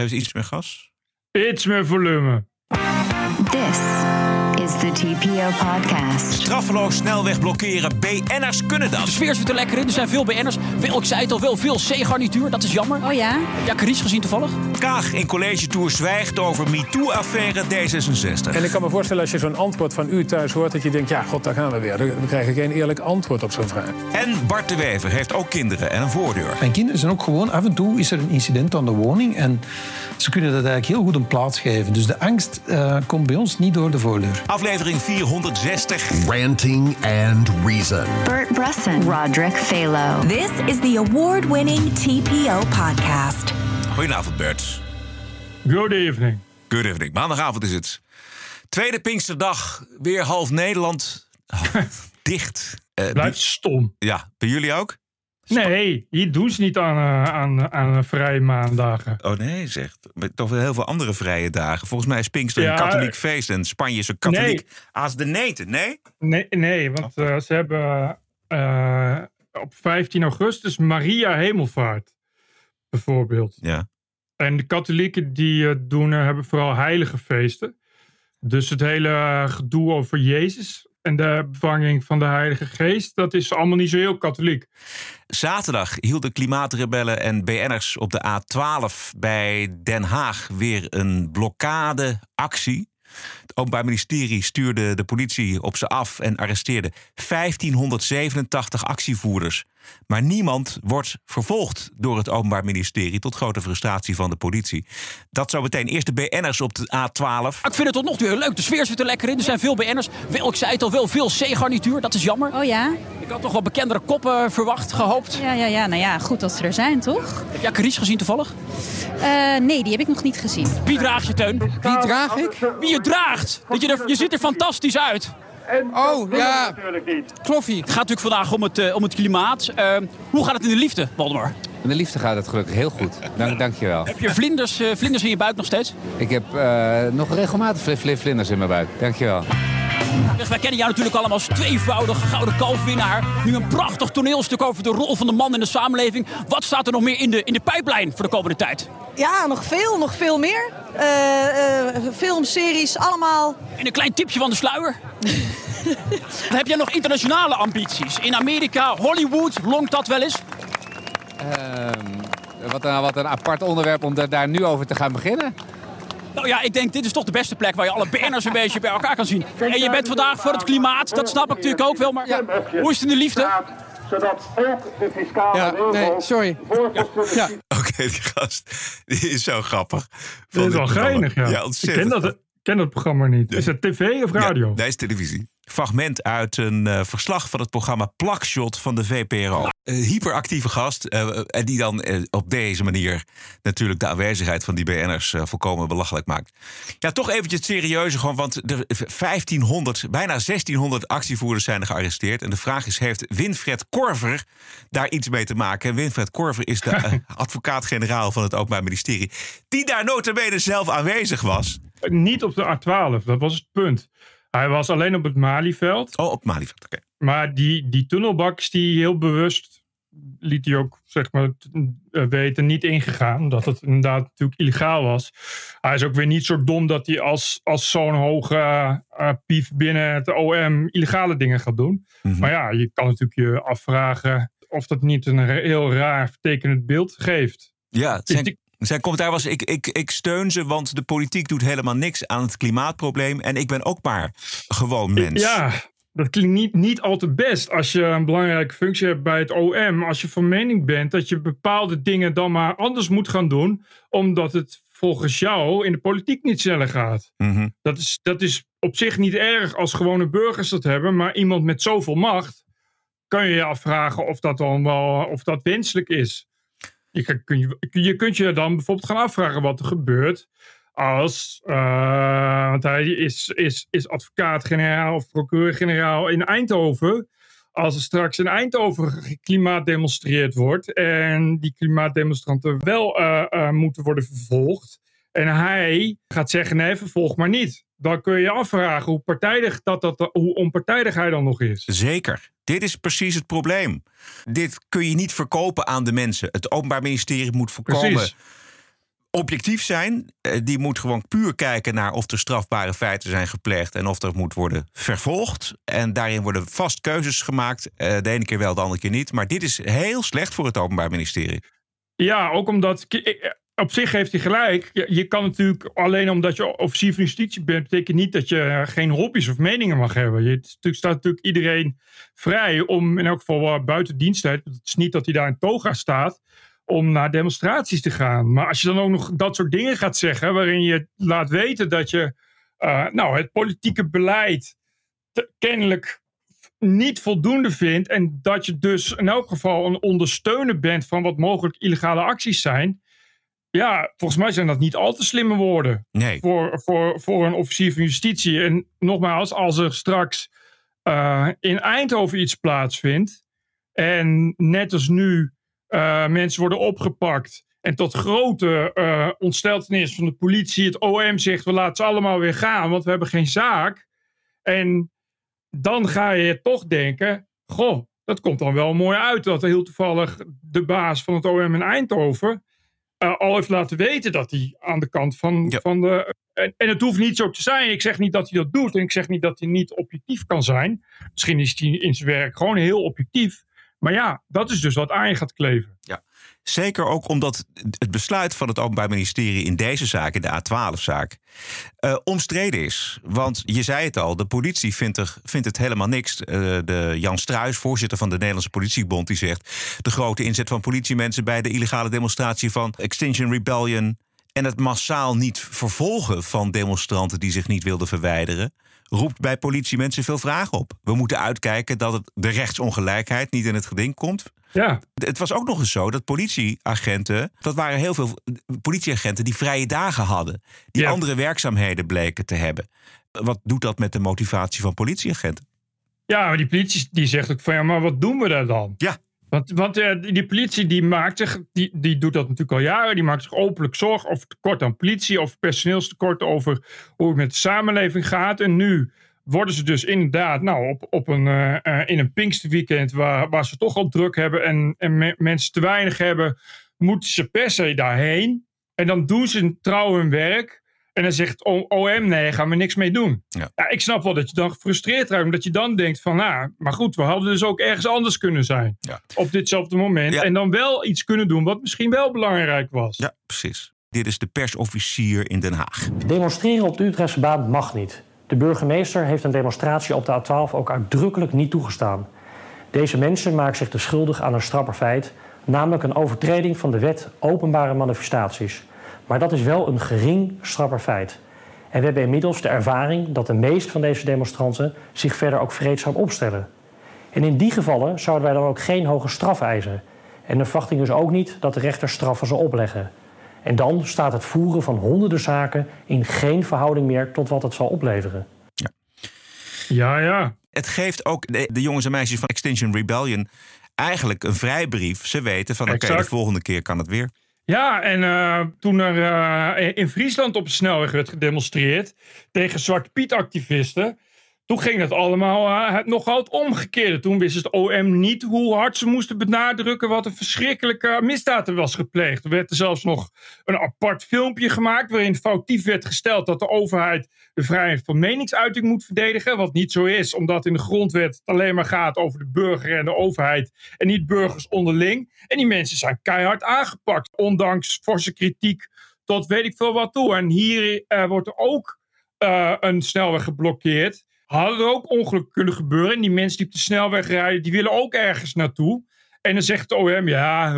Geef eens iets meer gas. Iets meer volume. This is the TPO podcast. Straffeloos snelweg blokkeren. BN'ers kunnen dat. De sfeer zit er lekker in. Er zijn veel BN'ers. Wel, ik zei het al, wel veel C-garnituur. Dat is jammer. Oh ja? Jij Carice gezien toevallig? Kaag in college tour zwijgt over MeToo-affaire D66. En ik kan me voorstellen als je zo'n antwoord van u thuis hoort... dat je denkt, ja, god, daar gaan we weer. Dan krijg ik geen eerlijk antwoord op zo'n vraag. En Bart de Wever heeft ook kinderen en een voordeur. Mijn kinderen zijn ook gewoon, af en toe is er een incident aan de woning en ze kunnen dat eigenlijk heel goed een plaats geven. Dus de angst eh, komt bij ons niet door de voordeur. Aflevering 460. Ranting and Reason. Bert Bresson, Roderick Phalo. This is the award winning TPO podcast. Goedenavond Bert. Good evening. Good evening. Maandagavond is het. Tweede Pinksterdag. Weer half Nederland. dicht. Eh, Blijft stom. Ja, bij jullie ook? Nee, hier doen ze niet aan, eh, aan, aan vrije maandagen. Oh nee, zegt. Toch wel heel veel andere vrije dagen. Volgens mij is Pinkster Ja, een katholiek feest en Spanje is een katholiek als de neten. Nee? Nee, nee want eh, ze hebben eh, op 15 augustus Maria Hemelvaart, bijvoorbeeld. Ja. En de katholieken die eh, doen, eh, hebben vooral heilige feesten. Dus het hele eh, gedoe over Jezus en de bevanging van de Heilige Geest, dat is allemaal niet zo heel katholiek. Zaterdag hielden klimaatrebellen en BN'ers op de A12 bij Den Haag weer een blokkadeactie. Het Openbaar Ministerie stuurde de politie op ze af en arresteerde 1587 actievoerders. Maar niemand wordt vervolgd door het Openbaar Ministerie tot grote frustratie van de politie. Dat zo meteen eerst de BN'ers op de A12. Ik vind het tot nog toe heel leuk. De sfeer zit er lekker in. Er zijn veel BN'ers. Wel, ik zei het al, wel veel C-garnituur. Dat is jammer. Oh ja? Ik had toch wel bekendere koppen verwacht, gehoopt. Ja, ja, ja. Nou ja, goed als ze er zijn, toch? Heb jij Carice gezien toevallig? Eh, nee, die heb ik nog niet gezien. Wie draag je, Teun? Wie draag ik? Wie je draagt. Dat je, er, je ziet er fantastisch uit. Oh, ja. Kloffie. Het gaat natuurlijk vandaag om het, eh, om het klimaat. Eh, hoe gaat het in de liefde, Waldemar? In de liefde gaat het gelukkig heel goed. Dank, dankjewel. Heb je vlinders, eh, vlinders in je buik nog steeds? Ik heb eh, nog regelmatig vl- vl- vlinders in mijn buik. Dankjewel. Dus wij kennen jou natuurlijk allemaal als tweevoudig gouden kalfwinnaar. Nu een prachtig toneelstuk over de rol van de man in de samenleving. Wat staat er nog meer in de, in de pijplijn voor de komende tijd? Ja, nog veel, nog veel meer. Eh, eh, films, series, allemaal. En een klein tipje van de sluier. Heb jij nog internationale ambities? In Amerika, Hollywood, longt dat wel eens? Ehm, wat, een, wat een apart onderwerp om da- daar nu over te gaan beginnen. Nou ja, ik denk dit is toch de beste plek waar je alle BN'ers een beetje bij elkaar kan zien. En je bent vandaag voor het klimaat, dat snap ik natuurlijk ook wel. Maar hoe is het in de liefde? Zodat ook de fiscale Ja, nee, sorry. Ja. Oké, die gast die is zo grappig. Dat is wel geinig, ja. Ja, ik ontzettend. ken dat, ken dat programma niet. Is het tv of radio? Ja, nee, is televisie. Fragment uit een eh, verslag van het programma Plakshot van de VPRO. Een hyperactieve gast. eh, en die dan eh, op deze manier natuurlijk de aanwezigheid van die BN'ers eh, volkomen belachelijk maakt. Ja, toch eventjes serieuzer gewoon. Want de 1500, bijna 1600 actievoerders zijn er gearresteerd. En de vraag is, heeft Winfred Korver daar iets mee te maken? En Winfred Korver is de eh, advocaat-generaal van het Openbaar Ministerie. Die daar notabene zelf aanwezig was. Niet op de A12, dat was het punt. Hij was alleen op het Malieveld. Oh, op Malieveld, oké. Maar die, die tunnelbak is die heel bewust, liet hij ook zeg maar, eh, weten, niet ingegaan. Dat het inderdaad natuurlijk illegaal was. Hij is ook weer niet zo dom dat hij als, als zo'n hoge eh, eh, pief binnen het OM illegale dingen gaat doen. Mhm. Maar ja, je kan natuurlijk je afvragen of dat niet een heel raar vertekenend beeld geeft. Ja, zijn, zijn commentaar was: ik, ik, ik steun ze, want de politiek doet helemaal niks aan het klimaatprobleem. En ik ben ook maar gewoon mens. Ja, dat klinkt niet, niet al te best als je een belangrijke functie hebt bij het OM. Als je van mening bent dat je bepaalde dingen dan maar anders moet gaan doen, omdat het volgens jou in de politiek niet sneller gaat. Mhm. Dat is, dat is op zich niet erg als gewone burgers dat hebben, maar iemand met zoveel macht kan je je afvragen of dat dan wel of dat wenselijk is. Je, kan- kun je, je kunt je dan bijvoorbeeld gaan afvragen wat er gebeurt als, eh, want hij is, is, is advocaat-generaal of procureur-generaal in Eindhoven. Als er straks in Eindhoven klimaatdemonstreerd wordt en die klimaatdemonstranten wel eh, eh, moeten worden vervolgd en hij gaat zeggen nee, vervolg maar niet. Dan kun je je afvragen hoe, partijdig dat, dat, hoe onpartijdig hij dan nog is. Zeker. Dit is precies het probleem. Dit kun je niet verkopen aan de mensen. Het Openbaar Ministerie moet voorkomen. Precies. Objectief zijn. Eh, Die moet gewoon puur kijken naar of er strafbare feiten zijn gepleegd en of er moet worden vervolgd. En daarin worden vast keuzes gemaakt. Eh, De ene keer wel, de andere keer niet. Maar dit is heel slecht voor het Openbaar Ministerie. Ja, ook omdat. eh, Op zich heeft hij gelijk. Je, kan natuurlijk alleen omdat je officier van justitie bent, betekent niet dat je geen hobby's of meningen mag hebben. Je, staat natuurlijk iedereen vrij om in elk geval buiten diensttijd. Het is niet dat hij daar in toga staat om naar demonstraties te gaan. Maar als je dan ook nog dat soort dingen gaat zeggen, waarin je laat weten dat je eh, nou, het politieke beleid te- kennelijk niet voldoende vindt. En dat je dus in elk geval een ondersteuner bent van wat mogelijk illegale acties zijn. Ja, volgens mij zijn dat niet al te slimme woorden. Nee. Voor, voor, voor een officier van justitie. En nogmaals, als er straks eh, in Eindhoven iets plaatsvindt. En net als nu eh, mensen worden opgepakt. En tot grote eh ontsteltenis van de politie, het OM zegt: we laten ze allemaal weer gaan, want we hebben geen zaak. En dan ga je toch denken: goh, dat komt dan wel mooi uit. Dat heel toevallig de baas van het OM in Eindhoven eh, al heeft laten weten dat hij aan de kant van, van de. En, en het hoeft niet zo te zijn. Ik zeg niet dat hij dat doet. En ik zeg niet dat hij niet objectief kan zijn. Misschien is hij in zijn werk gewoon heel objectief. Maar ja, dat is dus wat aan je gaat kleven. Ja. Zeker ook omdat het besluit van het Openbaar Ministerie in deze zaak, in de A12-zaak, eh, omstreden is. Want je zei het al, de politie vindt, er, vindt het helemaal niks. Eh, de Jan Struis, voorzitter van de Nederlandse Politiebond, die zegt: de grote inzet van politiemensen bij de illegale demonstratie van Extinction Rebellion en het massaal niet vervolgen van demonstranten die zich niet wilden verwijderen. Roept bij politiemensen veel vragen op. We moeten uitkijken dat het, de rechtsongelijkheid niet in het geding komt. Ja. Het was ook nog eens zo dat politieagenten, dat waren heel veel politieagenten die vrije dagen hadden, die andere werkzaamheden bleken te hebben. Wat doet dat met de motivatie van politieagenten? Ja, maar die politie die zegt ook van ja, maar wat doen we daar dan? Ja. Want, want eh, die politie die maakt zich, die, die doet dat natuurlijk al jaren, die maakt zich openlijk zorgen over tekort aan politie, over personeelstekort, over hoe het met de samenleving gaat. En nu worden ze dus inderdaad, nou, op, op een, eh, eh, in een Pinksterweekend waar, waar ze toch al druk hebben en, en me- mensen te weinig hebben, moeten ze per se daarheen. En dan doen ze trouw hun werk. En dan zegt OM, nee, gaan we niks mee doen. Ja. ik snap wel dat je dan gefrustreerd raakt. Omdat je dan denkt van, nou, maar goed, we hadden dus ook ergens anders kunnen zijn. Op ditzelfde moment. En dan wel iets kunnen doen wat misschien wel belangrijk was. Ja, precies. Dit is de persofficier in Den Haag. Demonstreren op de Utrechtse baan mag niet. De burgemeester heeft een demonstratie op de A12 ook uitdrukkelijk niet toegestaan. Deze mensen maken zich dus schuldig aan een strapper feit, namelijk een overtreding van de wet openbare manifestaties. Maar dat is wel een gering strapper feit. En we hebben inmiddels de ervaring dat de meeste van deze demonstranten zich verder ook vreedzaam opstellen. En in die gevallen zouden wij dan ook geen hoge straf eisen. En de verwachting is ook niet dat de rechter straffen zal opleggen. En dan staat het voeren van honderden zaken in geen verhouding meer tot wat het zal opleveren. Ja, ja. Het geeft ook de, de jongens en meisjes van Extinction Rebellion eigenlijk een vrijbrief. Ze weten van oké, de volgende keer kan het weer. Ja, en eh, toen er eh, in Friesland op de snelweg werd gedemonstreerd tegen Zwarte Piet-activisten, toen ging het allemaal eh, het nogal het omgekeerde. Toen wist het OM niet hoe hard ze moesten benadrukken wat een verschrikkelijke misdaad er was gepleegd. Er werd er zelfs nog een apart filmpje gemaakt waarin foutief werd gesteld dat de overheid de vrijheid van meningsuiting moet verdedigen. Wat niet zo is, omdat in de grondwet het alleen maar gaat over de burger en de overheid en niet burgers onderling. En die mensen zijn keihard aangepakt, ondanks forse kritiek tot weet ik veel wat toe. En hier eh, wordt er ook eh, een snelweg geblokkeerd. Hadden er ook ongelukken kunnen gebeuren. En die mensen die op de snelweg rijden, die willen ook ergens naartoe. En dan zegt de OM, ja,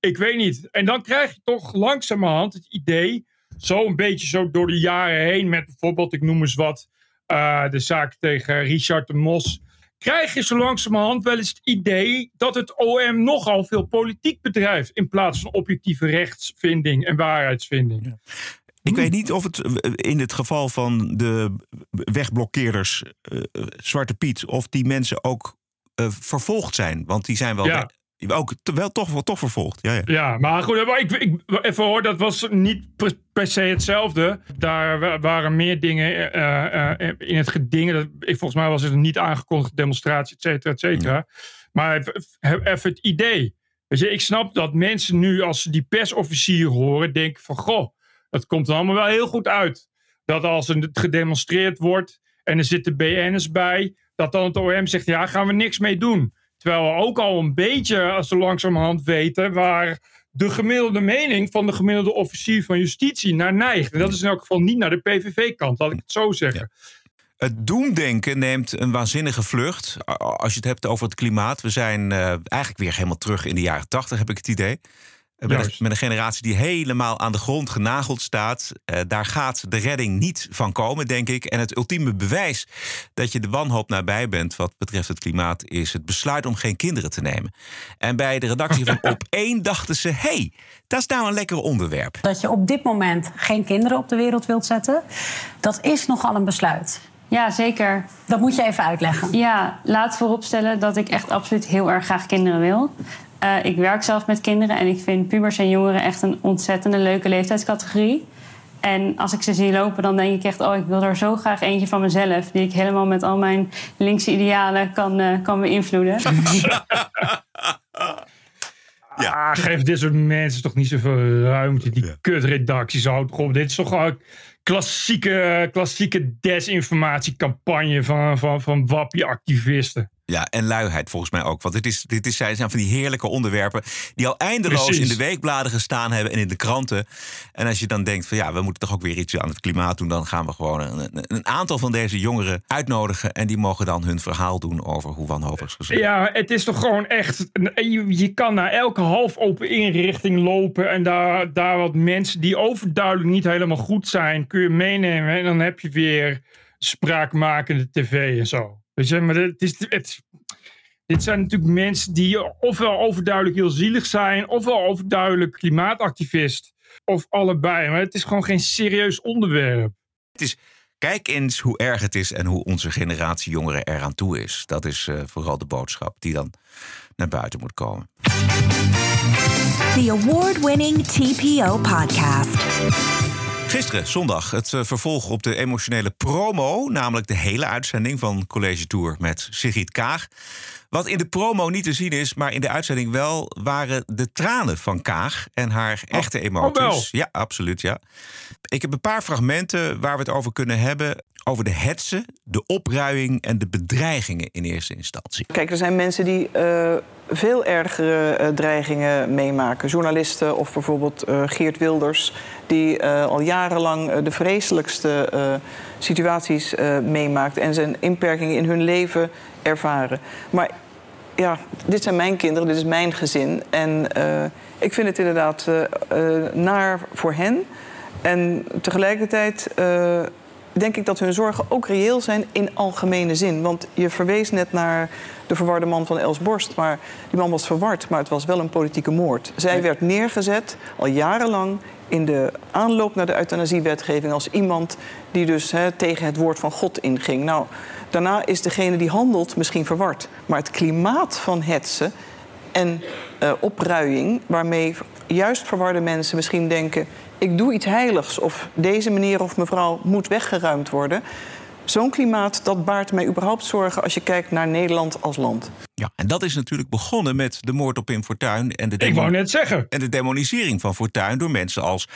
ik weet niet. En dan krijg je toch langzamerhand het idee, zo een beetje zo door de jaren heen, met bijvoorbeeld, ik noem eens wat, eh, de zaak tegen Richard de Mos. Krijg je zo langzamerhand wel eens het idee dat het OM nogal veel politiek bedrijft. In plaats van objectieve rechtsvinding en waarheidsvinding. Ik weet niet of het eh, in het geval van de wegblokkeerders eh, Zwarte Piet, of die mensen ook eh, vervolgd zijn. Want die zijn wel, Ja. ook wel toch, wel toch vervolgd. Ja, ja. Ja, maar goed, maar ik, ik, even hoor, dat was niet per, per se hetzelfde. Daar wa- waren meer dingen eh, eh, in het geding. Dat, ik, volgens mij was het een niet aangekondigde demonstratie, et cetera, et cetera. Maar even, even het idee. Weet je, ik snap dat mensen nu, als ze die persofficier horen, denken van, goh, dat komt allemaal wel heel goed uit. Dat als er gedemonstreerd wordt en er zitten BN'ers bij, dat dan het OM zegt, ja, gaan we niks mee doen. Terwijl we ook al een beetje, als we langzamerhand weten, waar de gemiddelde mening van de gemiddelde officier van justitie naar neigt. En dat is in elk geval niet naar de PVV-kant, laat ik het zo zeggen. Het doemdenken neemt een waanzinnige vlucht. Als je het hebt over het klimaat. We zijn uh, eigenlijk weer helemaal terug in de jaren tachtig, heb ik het idee. Met een, met een, generatie die helemaal aan de grond genageld staat. Uh, daar gaat de redding niet van komen, denk ik. En het ultieme bewijs dat je de wanhoop nabij bent wat betreft het klimaat, is het besluit om geen kinderen te nemen. En bij de redactie van Op 1 dachten ze: hé, hey, dat is nou een lekker onderwerp. Dat je op dit moment geen kinderen op de wereld wilt zetten, dat is nogal een besluit. Ja, zeker. Dat moet je even uitleggen. Ja, laat vooropstellen dat ik echt absoluut heel erg graag kinderen wil. Uh, ik werk zelf met kinderen en ik vind pubers en jongeren echt een ontzettende leuke leeftijdscategorie. En als ik ze zie lopen, dan denk ik echt: oh, ik wil er zo graag eentje van mezelf. Die ik helemaal met al mijn linkse idealen kan, uh, kan beïnvloeden. Ja. Ah, geef dit soort mensen toch niet zoveel ruimte. Die ja. kutredacties houdt op. Dit is toch gewoon klassieke, klassieke desinformatiecampagne van, van, van wappie-activisten. Ja, en luiheid volgens mij ook. Want dit, is, dit is, zijn van die heerlijke onderwerpen die al eindeloos Precies. in de weekbladen gestaan hebben en in de kranten. En als je dan denkt van ja, we moeten toch ook weer iets aan het klimaat doen, dan gaan we gewoon een, een aantal van deze jongeren uitnodigen. En die mogen dan hun verhaal doen over hoe wanhopig ze zijn. Ja, het is toch gewoon echt. Je, je kan naar elke half open inrichting lopen en daar, daar wat mensen die overduidelijk niet helemaal goed zijn, kun je meenemen. En dan heb je weer spraakmakende tv en zo. Weet je, maar het is, het, dit zijn natuurlijk mensen die ofwel overduidelijk heel zielig zijn, ofwel overduidelijk klimaatactivist, of allebei. Maar het is gewoon geen serieus onderwerp. Het is, kijk eens hoe erg het is en hoe onze generatie jongeren eraan toe is. Dat is uh, vooral de boodschap die dan naar buiten moet komen. The award-winning TPO podcast. Gisteren, zondag, het uh, vervolg op de emotionele promo. Namelijk de hele uitzending van College Tour met Sigrid Kaag. Wat in de promo niet te zien is, maar in de uitzending wel... waren de tranen van Kaag en haar echte emoties. Oh, wel. Ja, absoluut, ja. Ik heb een paar fragmenten waar we het over kunnen hebben. Over de hetsen, de opruiing en de bedreigingen in eerste instantie. Kijk, er zijn mensen die uh, veel ergere uh, dreigingen meemaken. Journalisten of bijvoorbeeld uh, Geert Wilders... die al jarenlang de vreselijkste situaties meemaakt... en zijn inperkingen in hun leven ervaren. Maar ja, dit zijn mijn kinderen, dit is mijn gezin. En ik vind het inderdaad naar voor hen... En tegelijkertijd denk ik dat hun zorgen ook reëel zijn in algemene zin. Want je verwees net naar de verwarde man van Els Borst. Maar die man was verward, maar het was wel een politieke moord. Zij werd neergezet al jarenlang in de aanloop naar de euthanasiewetgeving... als iemand die dus tegen het woord van God inging. Nou, daarna is degene die handelt misschien verward. Maar het klimaat van hetsen en uh, opruiing... waarmee juist verwarde mensen misschien denken ik doe iets heiligs of deze meneer of mevrouw moet weggeruimd worden. Zo'n klimaat, dat baart mij überhaupt zorgen als je kijkt naar Nederland als land. Ja, en dat is natuurlijk begonnen met de moord op Pim Fortuyn. En de Ik wou net zeggen. En de demonisering van Fortuyn door mensen als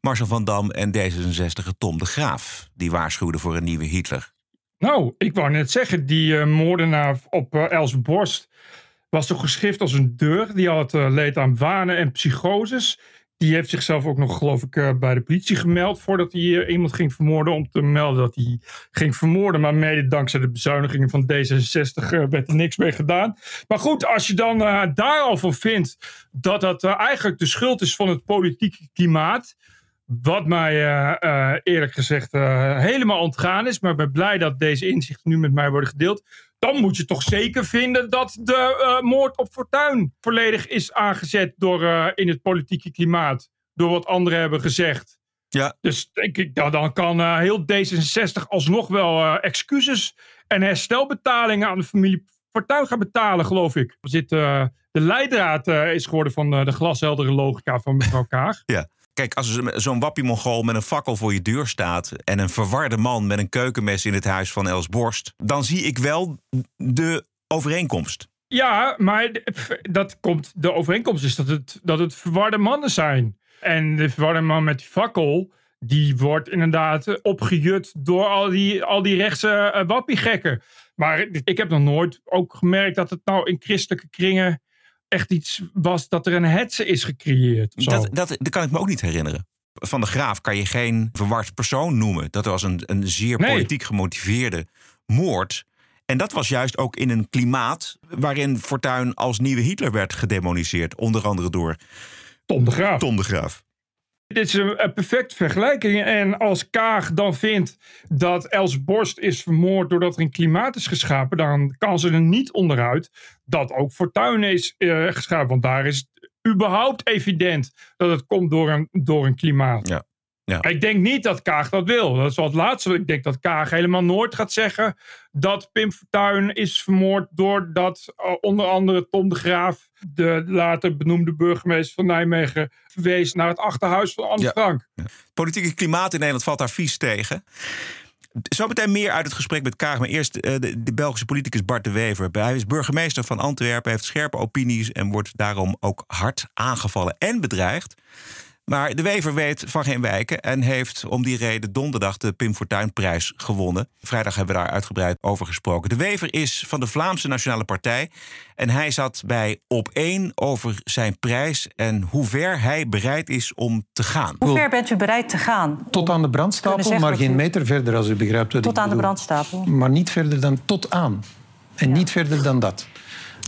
Marcel van Dam en D66 Tom de Graaf. Die waarschuwden voor een nieuwe Hitler. Nou, ik wou net zeggen, die uh, moordenaar op uh, Els Borst was toch geschrift als een deur. Die had uh, leed aan wanen en psychoses. Die heeft zichzelf ook nog, geloof ik, uh, bij de politie gemeld. voordat hij uh, iemand ging vermoorden. om te melden dat hij ging vermoorden. Maar mede dankzij de bezuinigingen van D66 uh, werd er niks mee gedaan. Maar goed, als je dan daar al van vindt. dat dat eigenlijk de schuld is van het politieke klimaat. Wat mij eerlijk gezegd helemaal ontgaan is. Maar ik ben blij dat deze inzichten nu met mij worden gedeeld dan moet je toch zeker vinden dat de uh, moord op Fortuyn volledig is aangezet door, uh, in het politieke klimaat. Door wat anderen hebben gezegd. Ja. Dus denk ik, nou, dan kan uh, heel D66 alsnog wel excuses en herstelbetalingen aan de familie Fortuyn gaan betalen, geloof ik. Zit, de leidraad is geworden van de glasheldere logica van mevrouw Kaag. ja. Kijk, als zo'n wappie-mongool met een fakkel voor je deur staat... en een verwarde man met een keukenmes in het huis van Els Borst... dan zie ik wel de overeenkomst. Ja, maar dat komt, de overeenkomst is dat het, dat het verwarde mannen zijn. En de verwarde man met die fakkel, die wordt inderdaad opgejut door al die, al die rechtse eh, wappiegekken. Maar ik heb nog nooit ook gemerkt dat het nou in christelijke kringen echt iets was dat er een hetze is gecreëerd. Dat, dat, dat kan ik me ook niet herinneren. Van de Graaf kan je geen verward persoon noemen. Dat was een, een zeer Nee. politiek gemotiveerde moord. En dat was juist ook in een klimaat waarin Fortuyn als nieuwe Hitler werd gedemoniseerd. Onder andere door Tom de Graaf. Tom de Graaf. Dit is een, een perfecte vergelijking. En als Kaag dan vindt dat Els Borst is vermoord doordat er een klimaat is geschapen, dan kan ze er niet onderuit dat ook Fortuyn is eh, geschapen. Want daar is überhaupt evident dat het komt door een, door een klimaat. Ja. Ja. Ik denk niet dat Kaag dat wil. Dat is wel het laatste. Ik denk dat Kaag helemaal nooit gaat zeggen dat Pim Fortuyn is vermoord doordat uh, onder andere Tom de Graaf, de later benoemde burgemeester van Nijmegen, verwees naar het achterhuis van Anne Ja. Frank. Het politieke klimaat in Nederland valt daar vies tegen. Zometeen meer uit het gesprek met Kaag. Maar eerst eh, de, de Belgische politicus Bart de Wever. Hij is burgemeester van Antwerpen, heeft scherpe opinies... en wordt daarom ook hard aangevallen en bedreigd. Maar de Wever weet van geen wijken en heeft om die reden donderdag de Pim Fortuyn-prijs gewonnen. Vrijdag hebben we daar uitgebreid over gesproken. De Wever is van de Vlaamse Nationale Partij en hij zat bij op één over zijn prijs en hoe ver hij bereid is om te gaan. Hoe ver bent u bereid te gaan? Tot aan de brandstapel, maar geen u- meter verder als u begrijpt wat Tot ik aan de brandstapel. Maar niet verder dan tot aan. En niet verder dan dat.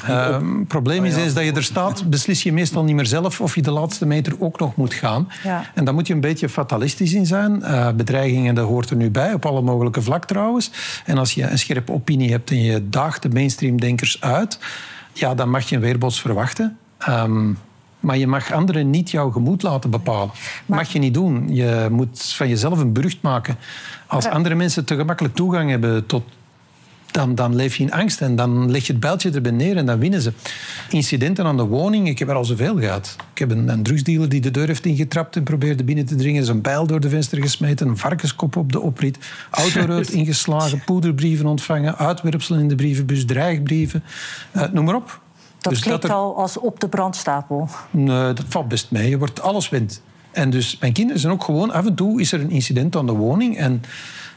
Het probleem is eens dat je er staat, beslis je meestal niet meer zelf of je de laatste meter ook nog moet gaan. Ja. En daar moet je een beetje fatalistisch in zijn. Eh, bedreigingen, dat hoort er nu bij, op alle mogelijke vlak trouwens. En als je een scherpe opinie hebt en je daagt de mainstream-denkers uit, ja, dan mag je een weerbots verwachten. Ehm, maar je mag anderen niet jouw gemoed laten bepalen. mag je niet doen. Je moet van jezelf een burcht maken. Als andere mensen te gemakkelijk toegang hebben tot dan, dan leef je in angst en dan leg je het bijltje erbij neer en dan winnen ze. Incidenten aan de woning, ik heb er al zoveel gehad. Ik heb een, een drugsdealer die de deur heeft ingetrapt en probeerde binnen te dringen, zijn bijl door de venster gesmeten, een varkenskop op de oprit, autoruit ingeslagen, poederbrieven ontvangen, uitwerpselen in de brievenbus, dreigbrieven, eh, noem maar op. Dat Dus klinkt er- al als op de brandstapel. Nee, dat valt best mee. Je wordt alles wint. En dus mijn kinderen zijn ook gewoon... Af en toe is er een incident aan de woning en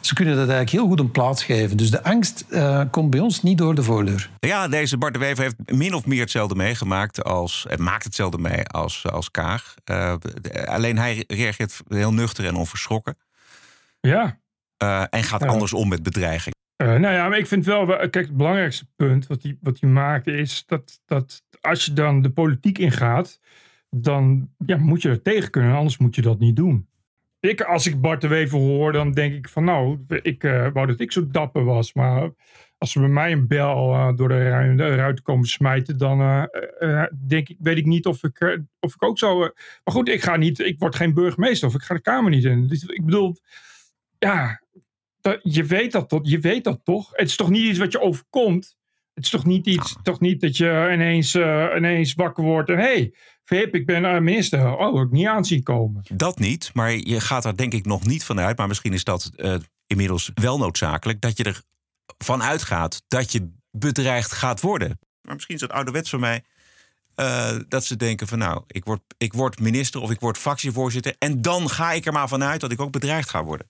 ze kunnen dat eigenlijk heel goed een plaats geven. Dus de angst eh, komt bij ons niet door de voordeur. Ja, deze Bart de Wever heeft min of meer hetzelfde meegemaakt als. En maakt hetzelfde mee als, als Kaag. Eh, de- alleen hij reageert heel nuchter en onverschrokken. Ja. Eh, en gaat Ja. anders om met bedreiging. Eh, nou ja, maar ik vind wel, kijk, het belangrijkste punt wat hij wat hij maakt is dat, dat als je dan de politiek ingaat, dan ja, moet je er tegen kunnen, anders moet je dat niet doen. Ik, als ik Bart de Wever hoor, dan denk ik van nou, ik eh, wou dat ik zo dapper was, maar als ze bij mij een bel eh, door de, ru de ruit komen smijten, dan eh, denk ik, weet ik niet of ik, of ik ook zo. eh, maar goed, ik ga niet, ik word geen burgemeester of ik ga de Kamer niet in. Dus ik bedoel, ja, dat, je, weet dat, toch- je weet dat toch? Het is toch niet iets wat je overkomt? Het is toch niet iets, toch niet dat je ineens, ineens wakker wordt en hé, hey, Philip, ik ben minister. Oh, ik niet aanzien komen. Dat niet, maar je gaat er denk ik nog niet vanuit. Maar misschien is dat eh, inmiddels wel noodzakelijk. Dat je ervan uitgaat dat je bedreigd gaat worden. Maar misschien is het ouderwets voor mij. eh, dat ze denken van nou, ik word, ik word minister of ik word fractievoorzitter. En dan ga ik er maar vanuit dat ik ook bedreigd ga worden.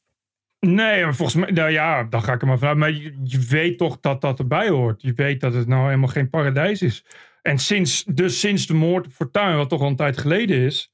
Nee, maar volgens mij, nou ja, dan ga ik er maar vanuit. Maar je, je weet toch dat dat erbij hoort. Je weet dat het nou helemaal geen paradijs is. En sinds, dus sinds de moord op Fortuyn, wat toch al een tijd geleden is,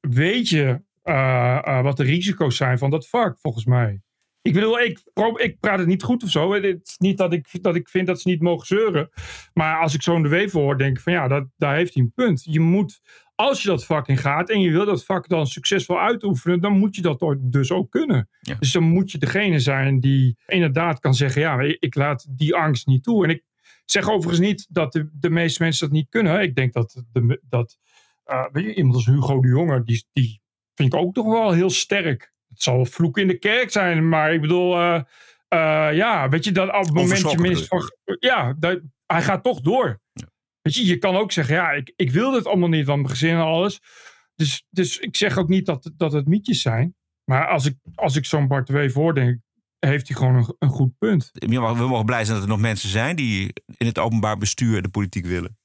weet je eh, eh, wat de risico's zijn van dat vak, volgens mij. Ik bedoel, ik, ik praat het niet goed of zo. Het is niet dat ik, dat ik vind dat ze niet mogen zeuren. Maar als ik zo'n de Wever hoor, denk ik van ja, dat, daar heeft hij een punt. Je moet, als je dat vak in gaat en je wil dat vak dan succesvol uitoefenen, dan moet je dat dus ook kunnen. Dus dan moet je degene zijn die inderdaad kan zeggen, ja, ik, ik laat die angst niet toe. En ik zeg overigens niet dat de, de meeste mensen dat niet kunnen. Ik denk dat, de, dat eh, weet je, iemand als Hugo de Jonge, die, die vind ik ook toch wel heel sterk. Het zal vloek in de kerk zijn, maar ik bedoel, eh, eh, ja, weet je, dat op het moment je van, ja, dat, hij gaat toch door. Weet je, je kan ook zeggen, ja, ik, ik wil dit allemaal niet, want mijn gezin en alles. Dus, dus ik zeg ook niet dat, dat het mietjes zijn. Maar als ik, als ik zo'n Bart hoor, denk heeft hij gewoon een, een goed punt. We mogen blij zijn dat er nog mensen zijn die in het openbaar bestuur de politiek willen.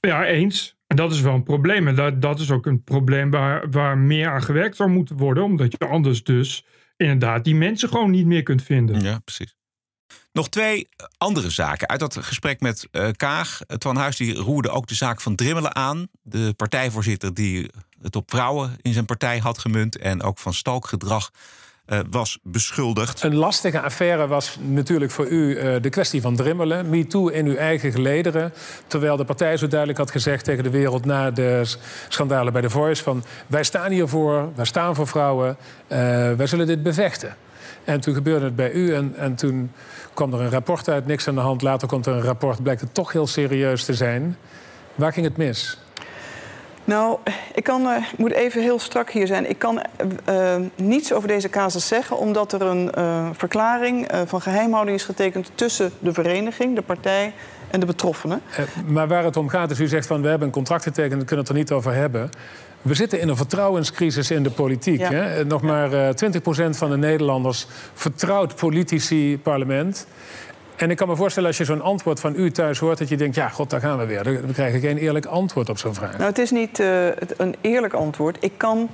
Ja, eens. En dat is wel een probleem. En dat, dat is ook een probleem waar, waar meer aan gewerkt zou moeten worden. Omdat je anders dus inderdaad die mensen gewoon niet meer kunt vinden. Ja, precies. Nog twee andere zaken. Uit dat gesprek met uh, Kaag. Twan Huis die roerde ook de zaak van Drimmelen aan. De partijvoorzitter die het op vrouwen in zijn partij had gemunt. En ook van stalkgedrag uh, was beschuldigd. Een lastige affaire was natuurlijk voor u uh, de kwestie van Drimmelen. MeToo in uw eigen gelederen. Terwijl de partij zo duidelijk had gezegd tegen de wereld... na de schandalen bij The Voice van... wij staan hiervoor, wij staan voor vrouwen, wij zullen dit bevechten. En toen gebeurde het bij u en, en toen kwam er een rapport uit, niks aan de hand. Later komt er een rapport, blijkt het toch heel serieus te zijn. Waar ging het mis? Nou, ik kan, uh, moet even heel strak hier zijn. Ik kan uh, niets over deze casus zeggen, omdat er een uh, verklaring van geheimhouding is getekend tussen de vereniging, de partij en de betroffenen. maar waar het om gaat is, u zegt van we hebben een contract getekend, we kunnen het er niet over hebben. We zitten in een vertrouwenscrisis in de politiek. Ja. Hè? Nog maar uh, 20% van de Nederlanders vertrouwt politici, parlement. En ik kan me voorstellen als je zo'n antwoord van u thuis hoort... dat je denkt, ja, god, daar gaan we weer. We krijgen geen eerlijk antwoord op zo'n vraag. Nou, het is niet uh, een eerlijk antwoord. Ik kan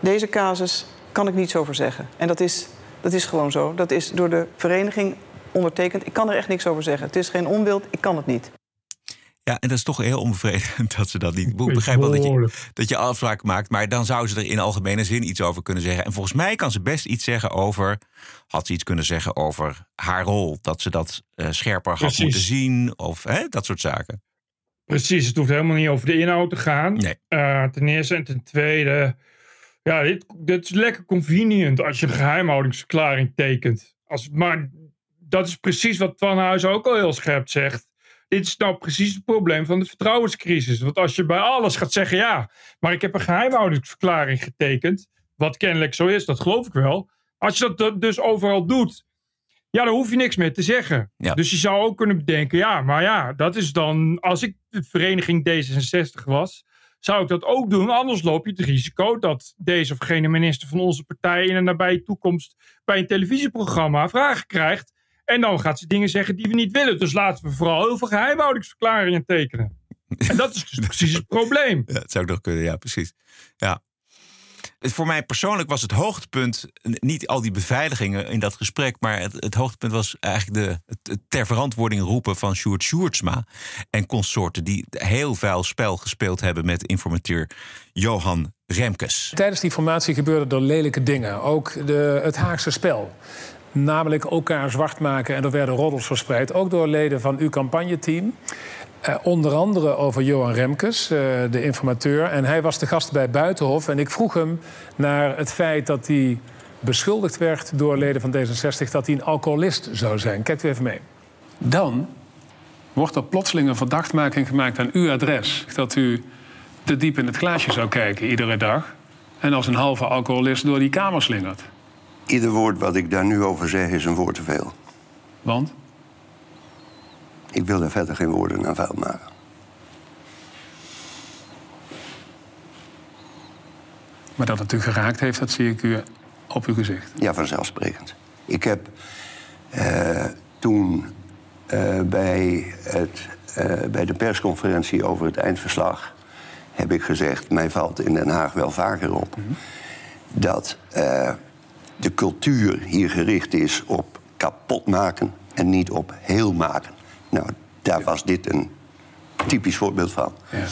deze casus kan ik niets over zeggen. En dat is, dat is gewoon zo. Dat is door de vereniging ondertekend. Ik kan er echt niks over zeggen. Het is geen onbeeld, ik kan het niet. Ja, en dat is toch heel onbevredigend dat ze dat niet. Ik begrijp wel dat je, dat je afspraak maakt, maar dan zou ze er in algemene zin iets over kunnen zeggen. En volgens mij kan ze best iets zeggen over. Had ze iets kunnen zeggen over haar rol? Dat ze dat uh, scherper Precies. had moeten zien, of hè, dat soort zaken. Precies, het hoeft helemaal niet over de inhoud te gaan. Nee. Uh, ten eerste en ten tweede. Ja, dit, dit is lekker convenient als je een geheimhoudingsverklaring tekent. Als, maar dat is precies wat Van Huis ook al heel scherp zegt dit is nou precies het probleem van de vertrouwenscrisis. Want als je bij alles gaat zeggen, ja, maar ik heb een geheimhoudingsverklaring getekend, wat kennelijk zo is, dat geloof ik wel. Als je dat dus overal doet, ja, dan hoef je niks meer te zeggen. Ja. Dus je zou ook kunnen bedenken, ja, maar ja, dat is dan, als ik de vereniging D66 was, zou ik dat ook doen. Anders loop je het risico dat deze of gene minister van onze partij in de nabije toekomst bij een televisieprogramma vragen krijgt en dan gaat ze dingen zeggen die we niet willen. Dus laten we vooral heel veel geheimhoudingsverklaringen tekenen. En dat is dus precies het probleem. Ja, dat zou ik nog kunnen, ja, precies. Ja. Voor mij persoonlijk was het hoogtepunt niet al die beveiligingen in dat gesprek, maar het, het hoogtepunt was eigenlijk de, het, ter verantwoording roepen van Sjoerd Sjoerdsma en consorten die heel vuil spel gespeeld hebben met informateur Johan Remkes. Tijdens die formatie gebeurden er lelijke dingen. Ook de, het Haagse spel. Namelijk elkaar zwart maken en er werden roddels verspreid. Ook door leden van uw campagneteam. Uh, onder andere over Johan Remkes, uh, de informateur. En hij was de gast bij Buitenhof. En ik vroeg hem naar het feit dat hij beschuldigd werd door leden van D66 dat hij een alcoholist zou zijn. Kijk u even mee. Dan wordt er plotseling een verdachtmaking gemaakt aan uw adres. Dat u te diep in het glaasje zou kijken iedere dag. En als een halve alcoholist door die kamer slingert. Ieder woord wat ik daar nu over zeg is een woord te veel. Want? Ik wil daar verder geen woorden aan vuil maken. Maar dat het u geraakt heeft, dat zie ik u op uw gezicht. Ja, vanzelfsprekend. Ik heb uh, toen uh, bij, het, uh, bij de persconferentie over het eindverslag... heb ik gezegd, mij valt in Den Haag wel vaker op... Mm -hmm. dat de cultuur hier gericht is op kapot maken en niet op heel maken. Nou, daar was dit een typisch voorbeeld van. Ja.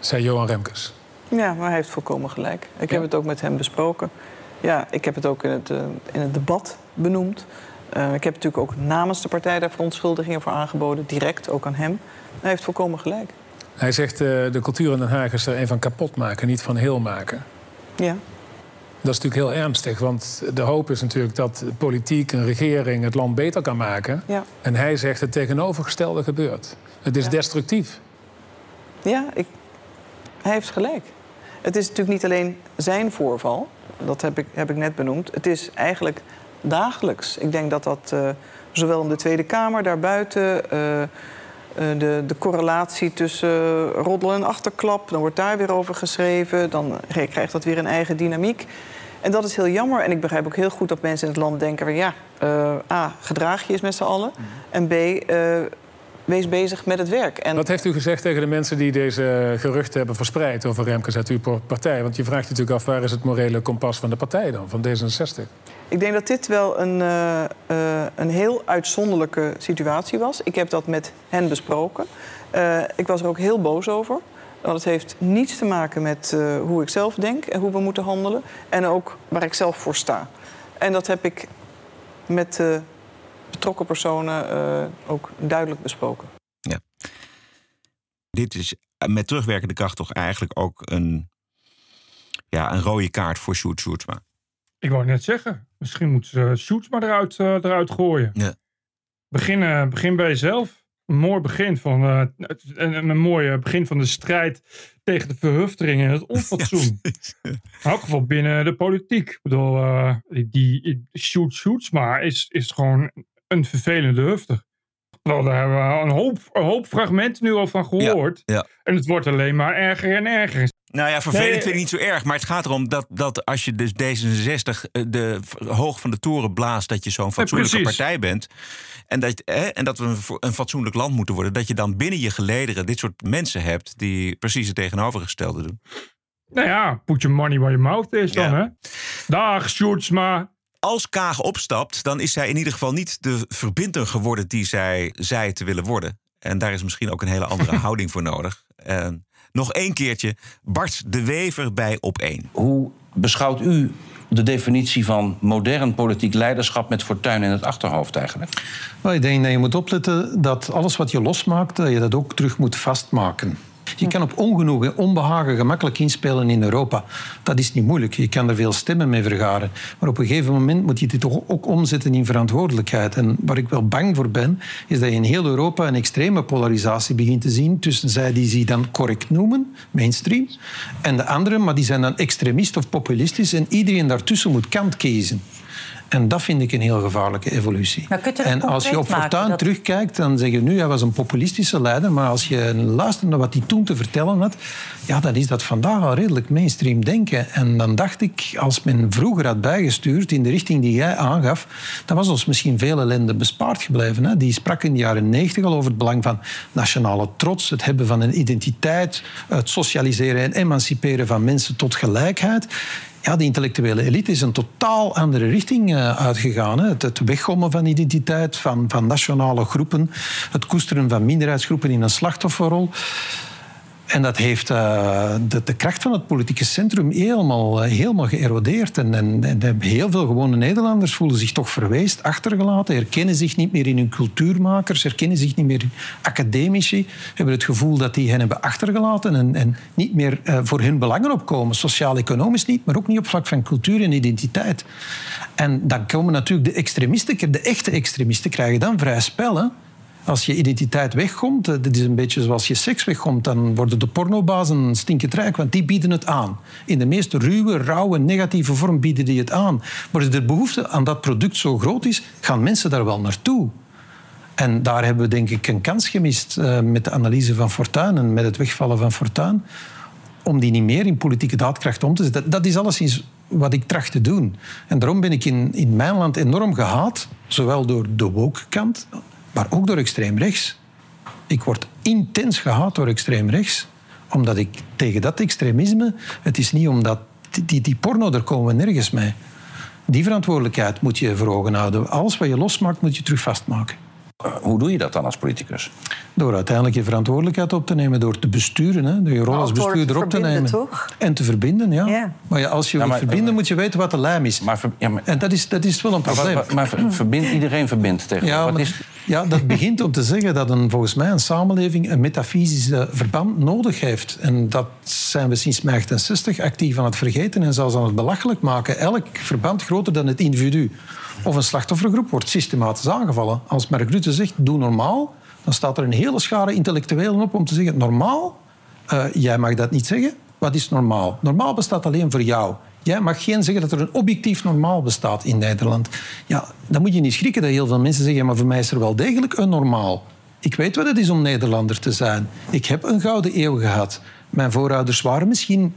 Zei Johan Remkes. Ja, maar hij heeft volkomen gelijk. Ik ja. heb het ook met hem besproken. Ja, ik heb het ook in het, uh, in het debat benoemd. Uh, ik heb natuurlijk ook namens de partij daar verontschuldigingen voor aangeboden, direct ook aan hem. Hij heeft volkomen gelijk. Hij zegt uh, de cultuur in Den Haag is er een van kapot maken, niet van heel maken. Ja. Dat is natuurlijk heel ernstig, want de hoop is natuurlijk dat de politiek, een regering het land beter kan maken. Ja. En hij zegt het tegenovergestelde gebeurt. Het is Ja. destructief. Ja, ik, hij heeft gelijk. Het is natuurlijk niet alleen zijn voorval, dat heb ik, heb ik net benoemd. Het is eigenlijk dagelijks. Ik denk dat dat uh, zowel in de Tweede Kamer, daarbuiten, uh, de, de correlatie tussen roddel en achterklap, dan wordt daar weer over geschreven, dan krijgt dat weer een eigen dynamiek. En dat is heel jammer. En ik begrijp ook heel goed dat mensen in het land denken... van ja, eh, A, gedraag je eens met z'n allen. En B, eh, wees bezig met het werk. En Wat heeft u gezegd tegen de mensen die deze geruchten hebben verspreid... over Remkes uit uw partij? Want je vraagt je natuurlijk af, waar is het morele kompas van de partij dan? Van D66? Ik denk dat dit wel een, eh, eh, een heel uitzonderlijke situatie was. Ik heb dat met hen besproken. Eh, ik was er ook heel boos over. Want het heeft niets te maken met hoe ik zelf denk en hoe we moeten handelen. En ook waar ik zelf voor sta. En dat heb ik met de betrokken personen ook duidelijk besproken. Dit is met terugwerkende kracht toch eigenlijk ook een, ja, een rode kaart voor Sjoerd Sjoerdsma. Ik wou net zeggen, misschien moeten ze Shoots maar eruit, eh, eruit gooien. Ja. Begin, eh, begin bij jezelf. Een mooi begin van, eh, een, een mooi eh, begin van de strijd tegen de verhuftering en het onfatsoen. In elk geval binnen de politiek. Ik bedoel, eh, die, die Shoot Shoots maar is, is gewoon een vervelende hufter. Wel, daar hebben we een hoop, een hoop fragmenten nu al van gehoord. Ja. En het wordt alleen maar erger en erger. Nou ja, vervelend Nee, vind ik niet zo erg. Maar het gaat erom dat, dat als je dus D66 eh, de, hoog van de toren blaast... dat je zo'n fatsoenlijke partij bent... En dat, hè, en dat we een fatsoenlijk land moeten worden... dat je dan binnen je gelederen dit soort mensen hebt... die precies het tegenovergestelde doen. Nou ja, put your money where your mouth is dan, hè? Dag, Sjoerdsma. Als Kaag opstapt, dan is zij in ieder geval niet de verbinder geworden... die zij zei te willen worden. En daar is misschien ook een hele andere houding voor nodig. En nog één keertje, Bart de Wever bij Op 1. Hoe beschouwt u de definitie van modern politiek leiderschap met fortuin in het achterhoofd eigenlijk? Wel, ik denk dat je moet opletten dat alles wat je losmaakt, dat je dat ook terug moet vastmaken. Je kan op ongenoegen, onbehagen gemakkelijk inspelen in Europa. Dat is niet moeilijk. Je kan er veel stemmen mee vergaren. Maar op een gegeven moment moet je dit toch ook omzetten in verantwoordelijkheid. En waar ik wel bang voor ben, is dat je in heel Europa een extreme polarisatie begint te zien tussen zij die zich dan correct noemen, mainstream, en de anderen, maar die zijn dan extremist of populistisch. En iedereen daartussen moet kant kiezen. En dat vind ik een heel gevaarlijke evolutie. En als je op Fortuyn dat- terugkijkt, dan zeg je nu, hij was een populistische leider. Maar als je luistert naar wat hij toen te vertellen had, ja, dan is dat vandaag al redelijk mainstream denken. En dan dacht ik, als men vroeger had bijgestuurd in de richting die jij aangaf, dan was ons misschien veel ellende bespaard gebleven. Hè? Die sprak in de jaren negentig al over het belang van nationale trots, het hebben van een identiteit, het socialiseren en emanciperen van mensen tot gelijkheid. Ja, de intellectuele elite is een totaal andere richting eh, uitgegaan. Hè. Het, het weggommen van identiteit, van, van nationale groepen, het koesteren van minderheidsgroepen in een slachtofferrol. En dat heeft eh, de, de kracht van het politieke centrum helemaal, eh, helemaal geërodeerd. En, en, en heel veel gewone Nederlanders voelen zich toch verweest, achtergelaten, herkennen zich niet meer in hun cultuurmakers, herkennen zich niet meer in academici, hebben het gevoel dat die hen hebben achtergelaten en, en niet meer eh, voor hun belangen opkomen. Sociaal-economisch niet, maar ook niet op vlak van cultuur en identiteit. En dan komen natuurlijk de extremisten, de echte extremisten, krijgen dan vrij spel. Hè? Als je identiteit wegkomt, eh, dat is een beetje zoals je seks wegkomt, dan worden de pornobazen stinkend rijk, want die bieden het aan. In de meest ruwe, rauwe, negatieve vorm bieden die het aan. Maar als de behoefte aan dat product zo groot is, gaan mensen daar wel naartoe. En daar hebben we denk ik een kans gemist eh, met de analyse van Fortuyn en met het wegvallen van Fortuyn om die niet meer in politieke daadkracht om te zetten. Dat is alleszins wat ik tracht te doen. En daarom ben ik in, in mijn land enorm gehaat, zowel door de woke kant, maar ook door extreem rechts. Ik word intens gehaat door extreem rechts, omdat ik tegen dat extremisme, het is niet omdat die, die, porno, daar komen we nergens mee. Die verantwoordelijkheid moet je voor ogen houden. Alles wat je losmaakt, moet je terug vastmaken. Hoe doe je dat dan als politicus? Door uiteindelijk je verantwoordelijkheid op te nemen, door te besturen, hè, door je rol als door het bestuurder op te nemen. toch? En te verbinden, ja. Ja. Maar ja, als je Ja, wilt verbinden, moet je weten wat de lijm is. Maar, ja, maar, En dat is, dat is wel een probleem. maar, maar ver- verbind, iedereen verbindt tegen. Ja, Wat is, ja, dat begint om te zeggen dat een, volgens mij een samenleving een metafysische verband nodig heeft. En dat zijn we sinds mei 68 actief aan het vergeten en zelfs aan het belachelijk maken. Elk verband groter dan het individu of een slachtoffergroep wordt systematisch aangevallen. Als Mark Rutte zegt, doe normaal, dan staat er een hele schare intellectuelen op om te zeggen, normaal? Eh, jij mag dat niet zeggen. Wat is normaal? Normaal bestaat alleen voor jou. Jij mag geen zeggen dat er een objectief normaal bestaat in Nederland. Ja, dan moet je niet schrikken dat heel veel mensen zeggen... "Ja, maar voor mij is er wel degelijk een normaal. Ik weet wat het is om Nederlander te zijn. Ik heb een gouden eeuw gehad. Mijn voorouders waren misschien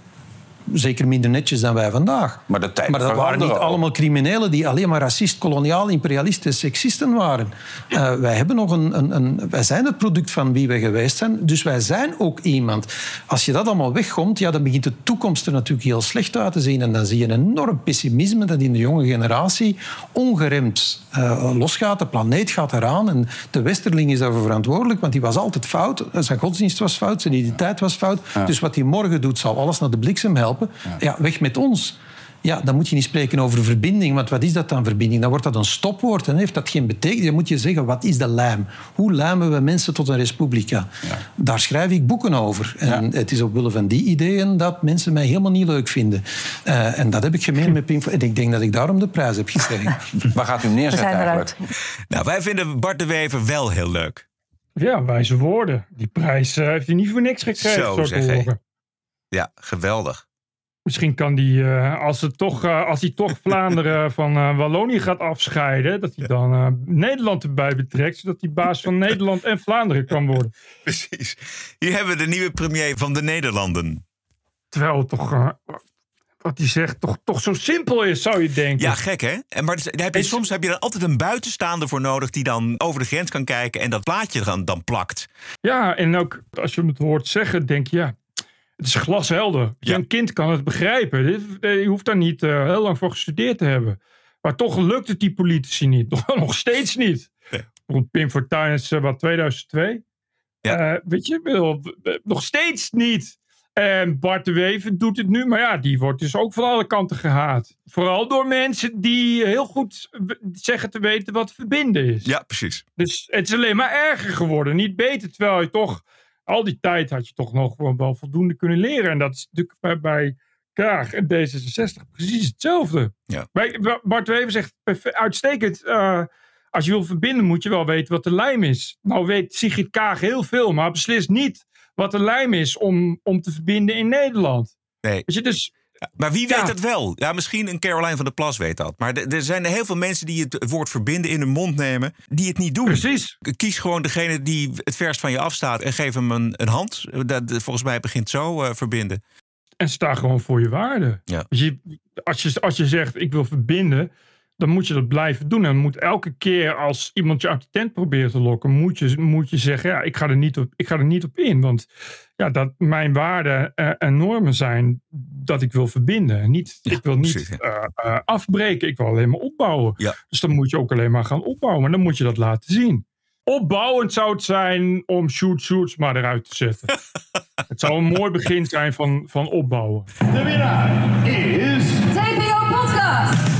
zeker minder netjes dan wij vandaag. Maar, de tijd maar dat waren niet allemaal criminelen die alleen maar racist, koloniaal, imperialisten, sexisten waren. Eh, wij, hebben nog een, een, een, wij zijn het product van wie wij geweest zijn, dus wij zijn ook iemand. Als je dat allemaal wegkomt, ja, dan begint de toekomst er natuurlijk heel slecht uit te zien. En dan zie je een enorm pessimisme dat in de jonge generatie ongeremd eh, losgaat. De planeet gaat eraan en de Westerling is daarvoor verantwoordelijk, want die was altijd fout. Zijn godsdienst was fout, zijn identiteit was fout. Ja. Dus wat hij morgen doet, zal alles naar de bliksem helpen. Ja, weg met ons. Ja, dan moet je niet spreken over verbinding, want wat is dat dan verbinding? Dan wordt dat een stopwoord, dan heeft dat geen betekenis. Dan moet je zeggen, wat is de lijm? Hoe lijmen we mensen tot een respublica? Daar schrijf ik boeken over. En het is op willen van die ideeën dat mensen mij helemaal niet leuk vinden. Eh, en dat heb ik gemeen met Pink Floyd. En ik denk dat ik daarom de prijs heb gekregen. Waar gaat u neerzetten eigenlijk? Nou, wij vinden Bart de Wever wel heel leuk. Ja, wijze woorden. Die prijs eh, heeft hij niet voor niks gekregen. Zo, zeg. Ja, geweldig. Misschien kan die, eh, als, het toch, eh, als hij toch Vlaanderen van eh, Wallonië gaat afscheiden, dat hij dan Nederland erbij betrekt, zodat hij baas van Nederland en Vlaanderen kan worden. Precies. Hier hebben we de nieuwe premier van de Nederlanden. Terwijl het toch, wat hij zegt, toch, toch zo simpel is, zou je denken. Ja, gek hè? En maar daar heb je, soms heb je er altijd een buitenstaander voor nodig die dan over de grens kan kijken en dat plaatje dan, dan plakt. Ja, en ook als je het hoort zeggen, denk je, ja, het is glashelder. Ja. Een kind kan het begrijpen. Eh, Je hoeft daar niet eh, heel lang voor gestudeerd te hebben. Maar toch lukt het die politici niet. Nog, nog steeds niet. Bijvoorbeeld Pim Fortuyn is eh, wat 2002. Eh, weet je, nog steeds niet. En Bart de Wever doet het nu, maar ja, die wordt dus ook van alle kanten gehaat. Vooral door mensen die heel goed zeggen te weten wat verbinden is. Ja, precies. Dus het is alleen maar erger geworden, niet beter. Terwijl je toch, al die tijd had je toch nog wel, wel voldoende kunnen leren. En dat is natuurlijk bij, bij Kaag en D66 precies hetzelfde. Ja. Bij, Bart Wever zegt uitstekend, eh, als je wil verbinden moet je wel weten wat de lijm is. Nou weet Sigrid Kaag heel veel, maar beslist niet wat de lijm is om, om te verbinden in Nederland. Nee. Weet je, dus Maar wie weet het wel? Ja, misschien een Caroline van der Plas weet dat. Maar er zijn heel veel mensen die het woord verbinden in hun mond nemen, die het niet doen. Precies. Kies gewoon degene die het verst van je afstaat en geef hem een, een hand. Dat, volgens mij begint zo eh, verbinden. En sta gewoon voor je waarde. Ja. Je, als, je, als je zegt ik wil verbinden, dan moet je dat blijven doen. En moet elke keer als iemand je uit de tent probeert te lokken, moet je, moet je zeggen, ja, ik ga er niet op, ik ga er niet op in. Want ja, dat mijn waarden eh, en normen zijn dat ik wil verbinden. Niet, ik wil niet precies, eh, eh, afbreken, ik wil alleen maar opbouwen. Ja. Dus dan moet je ook alleen maar gaan opbouwen. En dan moet je dat laten zien. Opbouwend zou het zijn om shoot shoots maar eruit te zetten. het zou een mooi begin zijn van, van opbouwen. De winnaar is... TPO Podcast.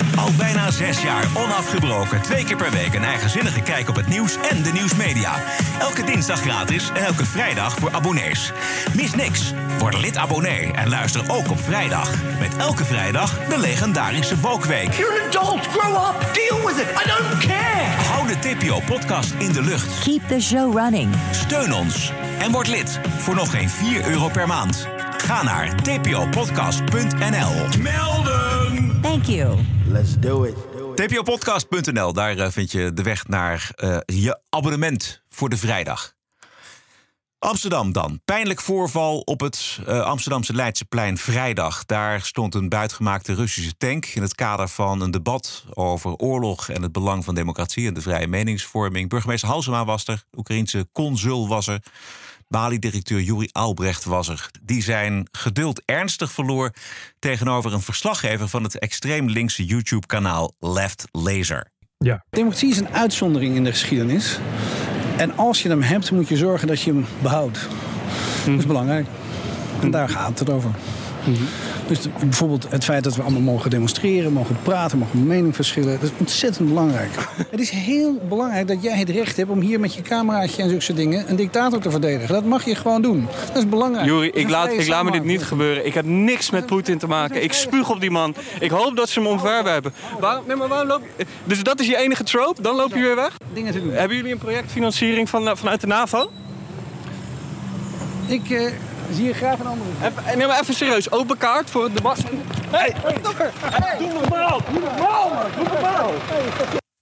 Bijna zes jaar onafgebroken. Twee keer per week een eigenzinnige kijk op het nieuws en de nieuwsmedia. Elke dinsdag gratis en elke vrijdag voor abonnees. Mis niks. Word lid abonnee en luister ook op vrijdag. Met elke vrijdag de legendarische Wokweek. You're an adult, grow up, deal with it, I don't care! Hou de TPO-podcast in de lucht. Keep the show running. Steun ons en word lid voor nog geen 4 euro per maand. Ga naar tpopodcast.nl. Melden! Thank you. Let's do it. tpopodcast.nl, daar eh, vind je de weg naar eh, je abonnement voor de vrijdag. Amsterdam dan. Pijnlijk voorval op het eh, Amsterdamse Leidseplein vrijdag. Daar stond een buitgemaakte Russische tank in het kader van een debat over oorlog en het belang van democratie en de vrije meningsvorming. Burgemeester Halsema was er, Oekraïense consul was er, Bali-directeur Juri Albrecht was er. Die zijn geduld ernstig verloor tegenover een verslaggever van het extreem linkse YouTube-kanaal Left Laser. Ja. Democratie is een uitzondering in de geschiedenis. En als je hem hebt, moet je zorgen dat je hem behoudt. Dat is belangrijk. En daar gaat het over. Dus de- bijvoorbeeld het feit dat we allemaal mogen demonstreren, mogen praten, mogen mening verschillen. Dat is ontzettend belangrijk. Het is heel belangrijk dat jij het recht hebt om hier met je cameraatje en zulke soort dingen een dictator te verdedigen. Dat mag je gewoon doen. Dat is belangrijk. Juri, ik laat, ik laat me dit niet gebeuren. Ik heb niks met Poetin te maken. Ik spuug op die man. Ik hoop dat ze hem omverwerpen. Waarom, nee, maar waarom loop. Dus dat is je enige trope? Dan loop je weer weg? Dingen te doen. Hebben jullie een projectfinanciering van, eh, vanuit de NAVO? Ik eh, zie je graag een andere. Even, nee, maar even serieus. Open kaart voor het debat. Hey, Doe normaal, doe normaal man, doe normaal!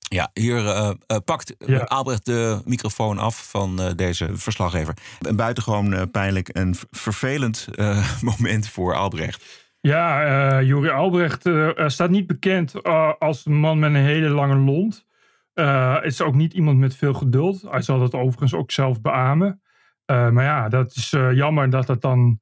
Ja, hier eh, eh, pakt eh, Albrecht de microfoon af van eh, deze verslaggever. Een buitengewoon eh, pijnlijk en vervelend eh, moment voor Albrecht. Ja, uh, Juri Albrecht uh, staat niet bekend uh, als een man met een hele lange lont. is ook niet iemand met veel geduld. Hij zal dat overigens ook zelf beamen. Maar ja, dat is jammer dat dat dan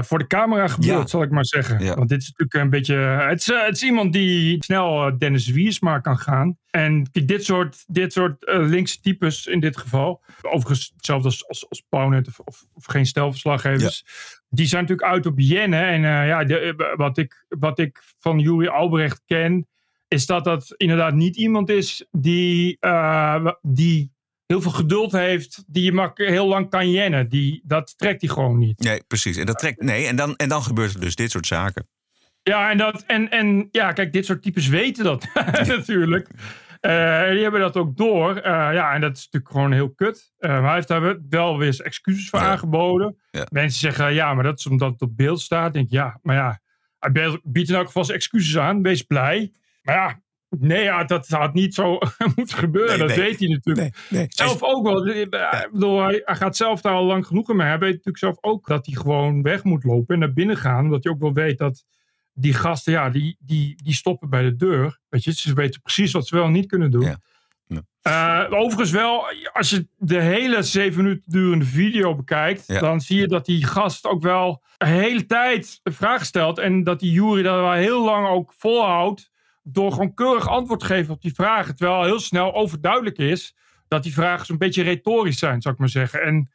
voor de camera gebeurt, Ja. zal ik maar zeggen. Ja. Want dit is natuurlijk een beetje... Het is, het is iemand die snel Dennis Wiersma kan gaan. En kijk, dit soort, dit soort linkse types in dit geval... Overigens hetzelfde als, als, als Pownet of, of, of geen stelverslaggevers... Die zijn natuurlijk uit op Jenne. En eh, ja, de, wat, ik, wat ik van Juri Albrecht ken, is dat dat inderdaad niet iemand is die, eh, die heel veel geduld heeft, die je mak- heel lang kan jennen. Die, dat trekt hij gewoon niet. Nee, precies. En, dat trekt, nee, en, dan, en dan gebeurt er dus dit soort zaken. Ja, en, dat, en, en ja, kijk, dit soort types weten dat natuurlijk. Eh, die hebben dat ook door. Eh, ja, en dat is natuurlijk gewoon heel kut. Eh, maar hij heeft daar wel weer eens excuses voor aangeboden. Mensen zeggen, ja, maar dat is omdat het op beeld staat. Denk ik, ja, maar ja, hij biedt in elk geval zijn excuses aan. Wees blij. Maar ja, nee, ja, dat had niet zo moeten gebeuren. Nee, dat nee. weet hij natuurlijk. nee. Zelf ook wel. Ik bedoel, hij, hij gaat zelf daar al lang genoeg mee. Hij weet natuurlijk zelf ook dat hij gewoon weg moet lopen en naar binnen gaan. Omdat hij ook wel weet dat die gasten, ja, die, die, die stoppen bij de deur. Weet je, ze weten precies wat ze wel en niet kunnen doen. Eh, overigens wel, als je de hele zeven minuten durende video bekijkt, Ja. dan zie je dat die gast ook wel de hele tijd vraag stelt. En dat die jury dat wel heel lang ook volhoudt door gewoon keurig antwoord te geven op die vragen. Terwijl heel snel overduidelijk is dat die vragen zo'n beetje retorisch zijn, zou ik maar zeggen. En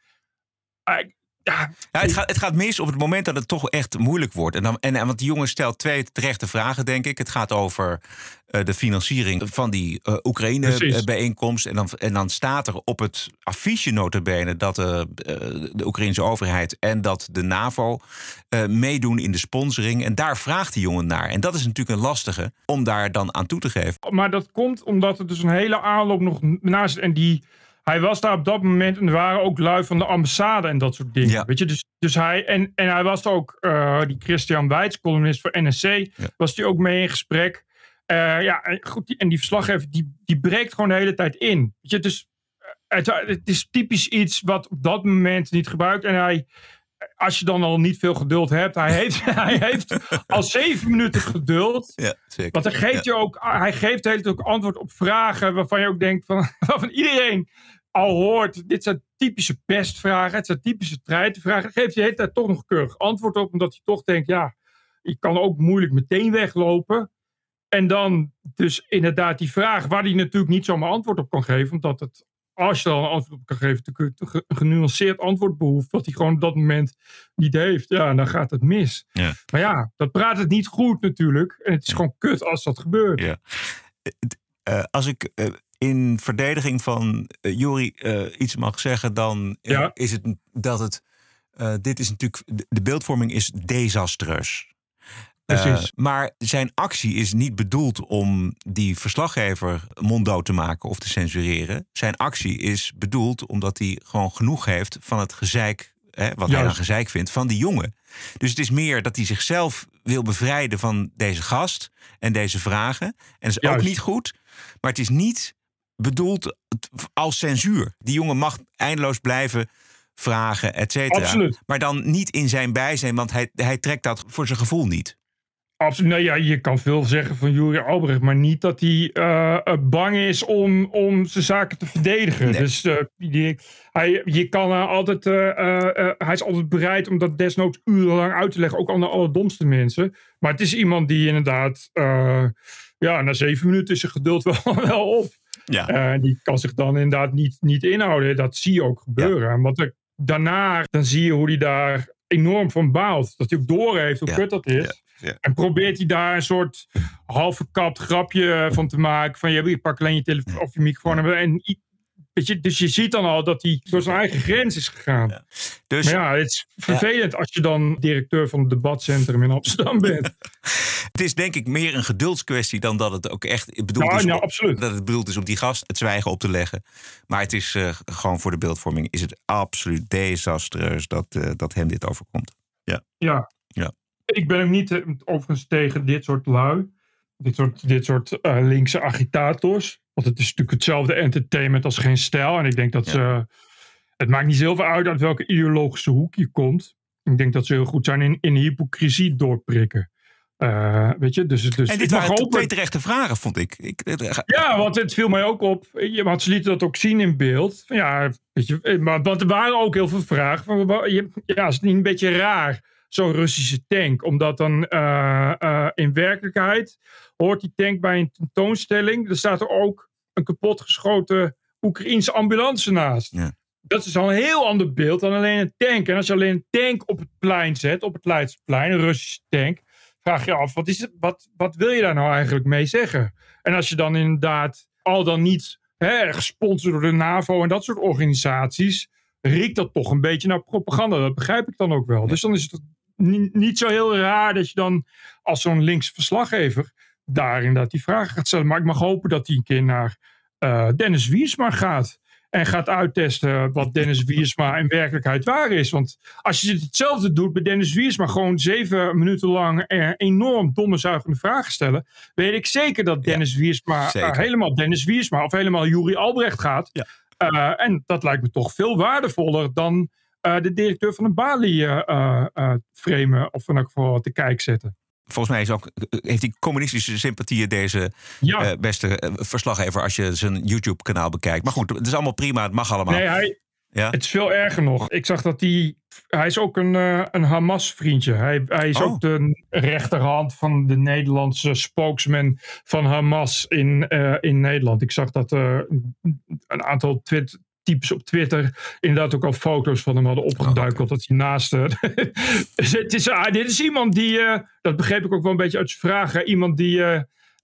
eh, ja, Ja, het, gaat, het gaat mis op het moment dat het toch echt moeilijk wordt. En dan, en, en want die jongen stelt twee terechte vragen, denk ik. Het gaat over eh, de financiering van die eh, Precies. Oekraïne-bijeenkomst. En dan, en dan staat er op het affiche notabene dat de, eh, de Oekraïnse overheid en dat de NAVO eh, meedoen in de sponsoring. En daar vraagt die jongen naar. En dat is natuurlijk een lastige om daar dan aan toe te geven. Maar dat komt omdat er dus een hele aanloop nog naast. En die, hij was daar op dat moment. En er waren ook lui van de ambassade en dat soort dingen. Weet je, dus, dus hij. En, en hij was ook. eh, die Christian Weitz, columnist voor NSC. Was die ook mee in gesprek. Eh, ja, en goed. Die, en die verslaggever. Die, die breekt gewoon de hele tijd in. Weet je, dus. eh, Het, het is typisch iets wat op dat moment niet gebruikt. En hij. Als je dan al niet veel geduld hebt. Hij heeft, hij heeft al zeven minuten geduld. Ja, zeker. Want hij geeft, je ook, hij geeft hele ook antwoord op vragen waarvan je ook denkt van, waarvan iedereen al hoort. Dit zijn typische pestvragen, het zijn typische treitenvragen. Geeft hij de hele tijd toch nog keurig antwoord op, omdat hij toch denkt, ja, ik kan ook moeilijk meteen weglopen. En dan dus inderdaad die vraag waar hij natuurlijk niet zomaar antwoord op kan geven, omdat het, als je al een antwoord op kan geven, natuurlijk een ge- genuanceerd antwoord behoeft, wat hij gewoon op dat moment niet heeft. Ja, en dan gaat het mis. Ja. Maar ja, dat praat het niet goed natuurlijk. En het is gewoon kut als dat gebeurt. Ja. Eh, als ik eh, in verdediging van uh, eh, iets mag zeggen, dan is het dat het. dit is natuurlijk. De, de beeldvorming is desastreus. Precies. Eh, maar zijn actie is niet bedoeld om die verslaggever monddood te maken of te censureren. Zijn actie is bedoeld omdat hij gewoon genoeg heeft van het gezeik, hè, wat hij dan gezeik vindt, van die jongen. Dus het is meer dat hij zichzelf wil bevrijden van deze gast en deze vragen. En dat is ook niet goed. Maar het is niet bedoeld als censuur. Die jongen mag eindeloos blijven vragen, et cetera. Maar dan niet in zijn bijzijn, want hij, hij trekt dat voor zijn gevoel niet. Absoluut. Nou ja, je kan veel zeggen van Juri Albrecht, maar niet dat hij eh, eh, bang is om, om zijn zaken te verdedigen. Dus eh, die, hij, je kan altijd, hij is altijd bereid om dat desnoods urenlang uit te leggen, ook aan de allerdomste mensen. Maar het is iemand die inderdaad, ja, na zeven minuten is zijn geduld wel, wel op. Ja. Die kan zich dan inderdaad niet, niet inhouden. Dat zie je ook gebeuren. Er, daarna, dan zie je hoe hij daar enorm van baalt. Dat hij ook doorheeft hoe Ja. kut dat is. Ja. En probeert hij daar een soort half verkapt grapje van te maken. Van je pak alleen je telefoon of je microfoon. En, je, dus je ziet dan al dat hij door zijn eigen grens is gegaan. Dus, maar ja, het is vervelend als je dan directeur van het debatcentrum in Amsterdam bent. Het is denk ik meer een geduldskwestie dan dat het ook echt bedoeld, Ja, is, ja, om- absoluut. dat het bedoeld is om die gast het zwijgen op te leggen. Maar het is eh, gewoon voor de beeldvorming is het absoluut desastreus dat, eh, dat hem dit overkomt. Ja. Ja. Ja. Ik ben ook niet eh, overigens tegen dit soort lui. Dit soort, dit soort eh, linkse agitators. Want het is natuurlijk hetzelfde entertainment als geen stijl. En ik denk dat ze... Het maakt niet zoveel uit uit welke ideologische hoek je komt. Ik denk dat ze heel goed zijn in, in hypocrisie doorprikken. Uh, weet je, dus, dus en dit waren hopen... twee terechte vragen, vond ik. ik ja, want het viel mij ook op. Want ze lieten dat ook zien in beeld. Ja, weet je, maar, want er waren ook heel veel vragen. Van, ja, is het niet een beetje raar, zo'n Russische tank? Omdat dan uh, uh, in werkelijkheid hoort die tank bij een tentoonstelling. Er staat er ook een kapotgeschoten Oekraïense ambulance naast. Ja. Dat is al een heel ander beeld dan alleen een tank. En als je alleen een tank op het plein zet, op het Leidseplein, een Russische tank, vraag je af, wat, is het, wat, wat wil je daar nou eigenlijk mee zeggen? En als je dan inderdaad al dan niet hè, gesponsord door de NAVO en dat soort organisaties, riekt dat toch een beetje naar propaganda. Dat begrijp ik dan ook wel. Dus dan is het niet, niet zo heel raar dat je dan als zo'n linkse verslaggever daar inderdaad die vragen gaat stellen. Maar ik mag hopen dat hij een keer naar uh, Dennis Wiersma gaat. En gaat uittesten wat Dennis Wiersma in werkelijkheid waar is. Want als je hetzelfde doet bij Dennis Wiersma, gewoon zeven minuten lang enorm domme zuigende vragen stellen, weet ik zeker dat Dennis ja, Wiersma uh, helemaal Dennis Wiersma of helemaal Juri Albrecht gaat. Ja. Uh, en dat lijkt me toch veel waardevoller dan de directeur van de Bali framen of in elk geval te kijk zetten volgens mij is ook, heeft hij communistische sympathieën, deze ja. uh, beste verslaggever, als je zijn YouTube-kanaal bekijkt. Maar goed, het is allemaal prima, het mag allemaal. Nee, hij, ja? het is veel erger nog. Ik zag dat hij. Hij is ook een, uh, een Hamas-vriendje. Hij, hij is Oh. ook de rechterhand van de Nederlandse spokesman van Hamas in, in Nederland. Ik zag dat een aantal twit types op Twitter inderdaad ook al foto's van hem hadden opgeduikeld. Dat hij naast. Uh, het is, ah, dit is iemand die, uh, dat begreep ik ook wel een beetje uit zijn vragen, iemand die uh,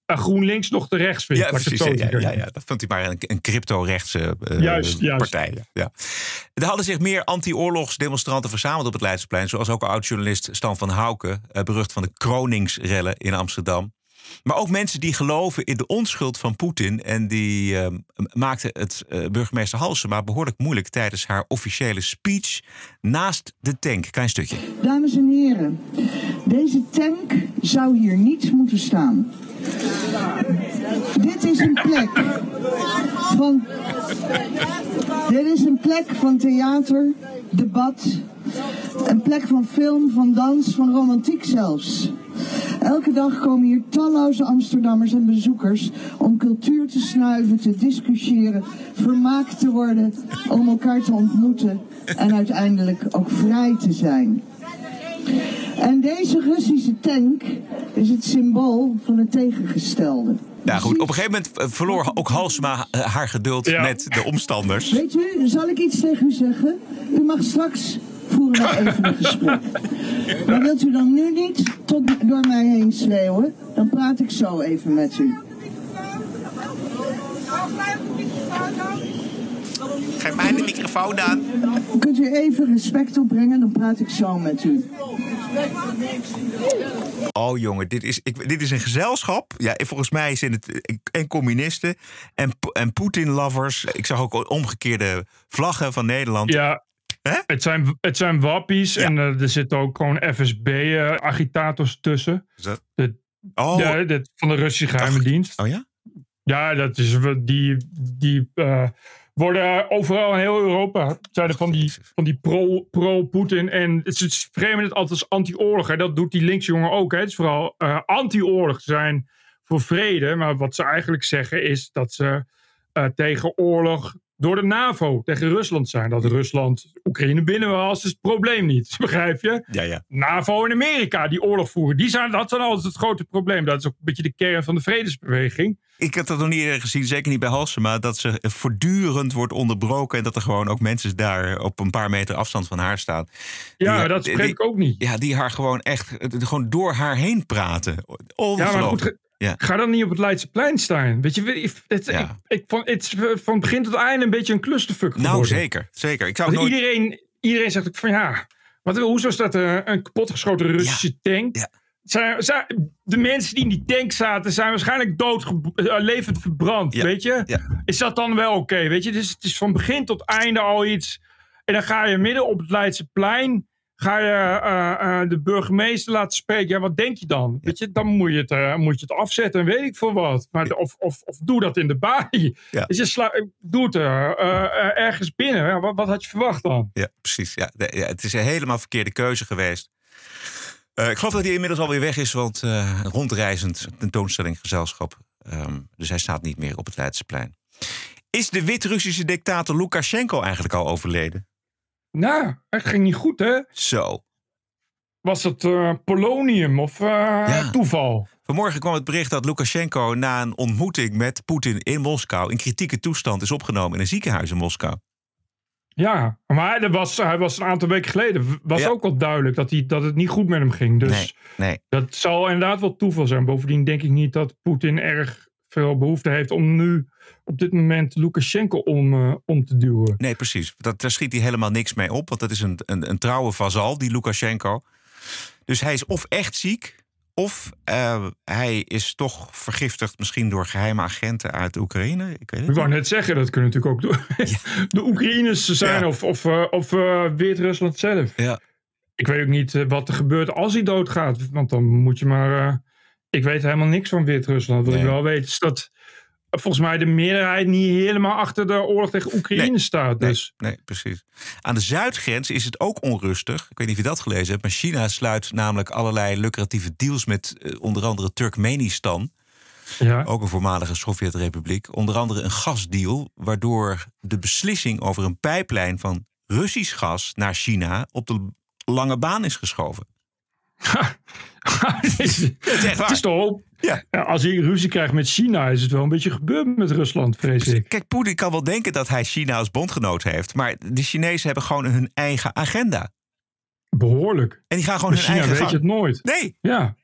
GroenLinks nog te rechts vindt. Ja, precies. Ja, ja, dat vond hij maar een, een crypto-rechtse juist, juist. partij. Ja. Er hadden zich meer anti-oorlogsdemonstranten verzameld op het Leidseplein. Zoals ook oud-journalist Stan van Houken, berucht van de Kroningsrellen in Amsterdam. Maar ook mensen die geloven in de onschuld van Poetin. En die uh, maakten het uh, burgemeester Halsema behoorlijk moeilijk tijdens haar officiële speech naast de tank. Klein stukje. Dames en heren, deze tank zou hier niet moeten staan. Dit is een plek van. Dit is een plek van theater, debat, een plek van film, van dans, van romantiek zelfs. Elke dag komen hier talloze Amsterdammers en bezoekers om cultuur te snuiven, te discussiëren, vermaakt te worden, om elkaar te ontmoeten en uiteindelijk ook vrij te zijn. En deze Russische tank is het symbool van het tegengestelde. Nou goed, op een gegeven moment verloor ook Halsema haar geduld ja. met de omstanders. Weet u, zal ik iets tegen u zeggen? U mag straks voeren we even een gesprek. Maar wilt u dan nu niet tot door mij heen schreeuwen? Dan praat ik zo even met u. Geef mij de microfoon dan. Kunt u even respect opbrengen? Dan praat ik zo met u. Oh jongen, dit is, ik, dit is een gezelschap. Ja, volgens mij zijn het en communisten en, en Poetin-lovers. Ik zag ook omgekeerde vlaggen van Nederland. Ja, het zijn, het zijn wappies ja. en uh, er zitten ook gewoon FSB-agitators uh, tussen. Dat... De, oh. de, de, van de Russische geheime Ach. dienst. Oh ja? Ja, dat is, die, die uh, worden overal in heel Europa. Zijn er van die, van die pro-Poetin. Pro en ze framen het altijd als anti-oorlog. Dat doet die linksjongen ook. Hè. Het is vooral uh, anti-oorlog zijn voor vrede. Maar wat ze eigenlijk zeggen is dat ze uh, tegen oorlog door de NAVO tegen Rusland zijn. Dat Rusland Oekraïne binnen was, is het probleem niet. Begrijp je? Ja, ja. NAVO en Amerika die oorlog voeren, die zijn, dat zijn altijd het grote probleem. Dat is ook een beetje de kern van de vredesbeweging. Ik heb dat nog niet eerder gezien, zeker niet bij Halsema, dat ze voortdurend wordt onderbroken en dat er gewoon ook mensen daar op een paar meter afstand van haar staan. Ja, die, dat spreek ik ook niet. Ja, die haar gewoon echt gewoon door haar heen praten. Ja, maar goed, ja. Ga dan niet op het Leidseplein staan. Weet je, het, ja. ik, ik vond het van begin tot einde een beetje een clusterfuck geworden. Nou, zeker. zeker. Ik zou nooit... iedereen, iedereen zegt ook van ja, wat, hoezo staat er een kapotgeschoten Russische ja. tank? Ja. Zijn, zijn, de mensen die in die tank zaten, zijn waarschijnlijk dood, uh, levend verbrand. Ja. Weet je? Ja. Is dat dan wel oké? Okay? Weet je, het is, het is van begin tot einde al iets. En dan ga je midden op het Leidseplein ga je eh, eh, de burgemeester laten spreken. Ja, wat denk je dan? Weet je, dan moet je het, eh, moet je het afzetten en weet ik veel wat. Maar of, of, of doe dat in de baai. Dus je sla- doe het ergens binnen. Ja, wat, wat had je verwacht dan? Ja, precies. Ja, het is een helemaal verkeerde keuze geweest. Ik geloof dat hij inmiddels alweer weg is, want rondreizend tentoonstellinggezelschap. Ehm, dus hij staat niet meer op het Leidseplein. Is de Wit-Russische dictator Lukashenko eigenlijk al overleden? Nou, het ging niet goed, hè? Zo. Was het eh, polonium of eh, toeval? Vanmorgen kwam het bericht dat Lukashenko na een ontmoeting met Poetin in Moskou in kritieke toestand is opgenomen in een ziekenhuis in Moskou. Ja, maar hij was, hij was een aantal weken geleden. Was ook al duidelijk dat, hij, dat het niet goed met hem ging. Dus Nee, nee. dat zal inderdaad wel toeval zijn. Bovendien denk ik niet dat Poetin erg veel behoefte heeft om nu op dit moment Lukashenko om, eh, om te duwen. Nee, precies. Dat, daar schiet hij helemaal niks mee op. Want dat is een, een, een trouwe vazal, die Lukashenko. Dus hij is of echt ziek... of eh, hij is toch vergiftigd misschien door geheime agenten uit Oekraïne. Ik weet het Ik wou net zeggen, dat kunnen natuurlijk ook de, de Oekraïners zijn Ja. of, of, eh, of Wit-Rusland zelf. Ja. Ik weet ook niet wat er gebeurt als hij doodgaat. Want dan moet je maar... ik weet helemaal niks van Wit-Rusland. Wat ik Nee. wel weet is dat eh, volgens mij de meerderheid niet helemaal achter de oorlog tegen Oekraïne staat. Dus Nee, precies. Aan de zuidgrens is het ook onrustig. Ik weet niet of je dat gelezen hebt, maar China sluit namelijk allerlei lucratieve deals met eh, onder andere Turkmenistan. Ja. Ook een voormalige Sovjet-republiek. Onder andere een gasdeal, waardoor de beslissing over een pijplijn van Russisch gas naar China op de lange baan is geschoven. het is, het is toch. Ja. als hij ruzie krijgt met China, is het wel een beetje gebeurd met Rusland, vrees ik. Kijk, Poetin kan wel denken dat hij China als bondgenoot heeft, maar de Chinezen hebben gewoon hun eigen agenda. Behoorlijk. En die gaan gewoon Met hun China eigen weet je gang. het nooit. Nee. Ja.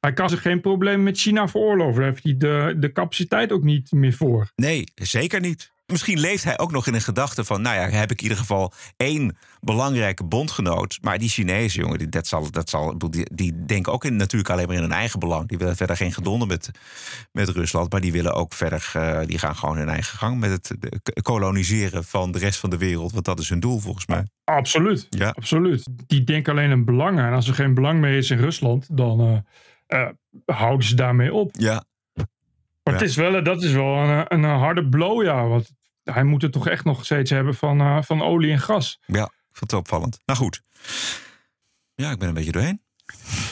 Hij kan zich geen probleem met China veroorloven. Daar heeft hij de, de capaciteit ook niet meer voor. Nee, zeker niet. Misschien leeft hij ook nog in een gedachte van... nou ja, heb ik in ieder geval één belangrijke bondgenoot. Maar die Chinezen, jongen, die, dat zal, dat zal, die, die denken ook in, natuurlijk alleen maar in hun eigen belang. Die willen verder geen gedonder met, met Rusland. Maar die willen ook verder, eh, die gaan gewoon hun eigen gang... met het koloniseren van de rest van de wereld. Want dat is hun doel, volgens mij. Absoluut. Ja. Absoluut. Die denken alleen aan belangen. En als er geen belang meer is in Rusland, dan eh, eh, houden ze daarmee op. Ja. Maar Ja. het is wel, dat is wel een, een harde blow, ja. Want hij moet het toch echt nog steeds hebben van, eh, van olie en gas. Ja, vond het opvallend. Nou goed. Ja, ik ben een beetje doorheen.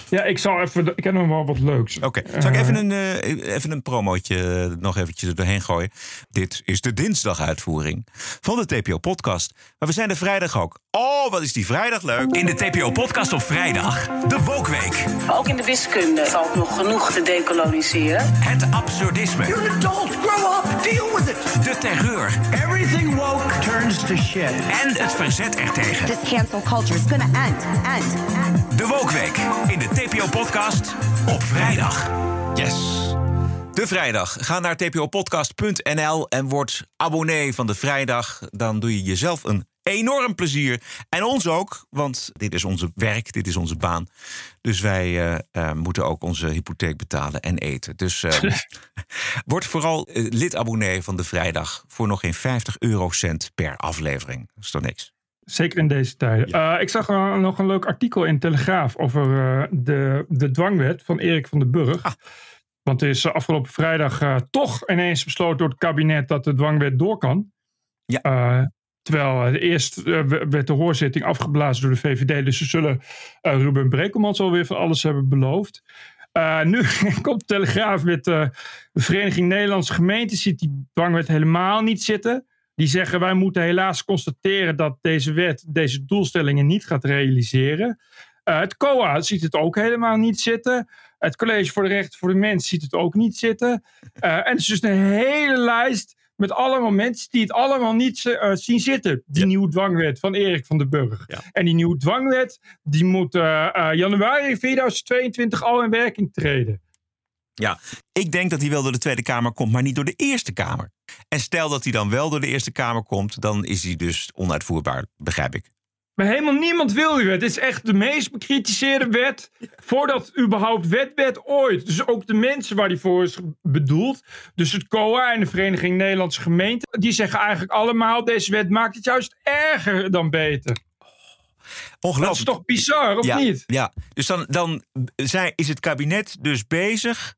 Ja, ik zal even. Ik heb nog wel wat leuks. Oké, zal ik even een, eh, even een promootje eh, nog eventjes er doorheen gooien? Dit is de dinsdaguitvoering van de TPO-podcast. Maar we zijn er vrijdag ook. Oh, wat is die vrijdag leuk. In de TPO-podcast op vrijdag, de Wokweek. Ook in de wiskunde valt nog genoeg te decoloniseren. Het absurdisme. You're an adult. Grow up. Deal with it. De terreur. Everything woke turns to shit. En het verzet ertegen. This cancel culture is gonna end, end, end. De Wokweek in de TPO-podcast op vrijdag. Yes. De vrijdag. Ga naar tpopodcast.nl en word abonnee van de vrijdag. Dan doe je jezelf een enorm plezier. En ons ook, want dit is onze werk, dit is onze baan. Dus wij eh, eh, moeten ook onze hypotheek betalen en eten. Dus eh, word vooral eh, lid-abonnee van de vrijdag voor nog geen 50 eurocent per aflevering. Dat is toch niks? Zeker in deze tijden. Eh, ik zag nog een leuk artikel in Telegraaf over eh, de, de dwangwet van Erik van den Burg. Ah. Want er is eh, afgelopen vrijdag toch ineens besloten door het kabinet dat de dwangwet door kan. Ja. Terwijl eerst werd de hoorzitting afgeblazen door de VVD. Dus ze zullen Ruben Brekelmans alweer van alles hebben beloofd. Eh, nu komt de Telegraaf met de Vereniging Nederlandse Gemeenten. Ziet die dwangwet helemaal niet zitten. Die zeggen wij moeten helaas constateren dat deze wet deze doelstellingen niet gaat realiseren. Eh, het COA ziet het ook helemaal niet zitten. Het College voor de Rechten voor de Mens ziet het ook niet zitten. Eh, en het is dus een hele lijst met allemaal mensen die het allemaal niet eh, zien zitten. Die nieuwe dwangwet van Erik van den Burg. En die nieuwe dwangwet die moet januari 2022 al in werking treden. Ja, ik denk dat hij wel door de Tweede Kamer komt, maar niet door de Eerste Kamer. En stel dat hij dan wel door de Eerste Kamer komt, dan is hij dus onuitvoerbaar, begrijp ik. Maar helemaal niemand wil die wet. Het is echt de meest bekritiseerde wet. Voordat überhaupt wet werd ooit. Dus ook de mensen waar die voor is bedoeld. Dus het COA en de Vereniging Nederlandse Gemeenten. Die zeggen eigenlijk allemaal: deze wet maakt het juist erger dan beter. Ongelooflijk. Dat is toch bizar, of ja, niet? Ja, dus dan, dan zijn, is het kabinet dus bezig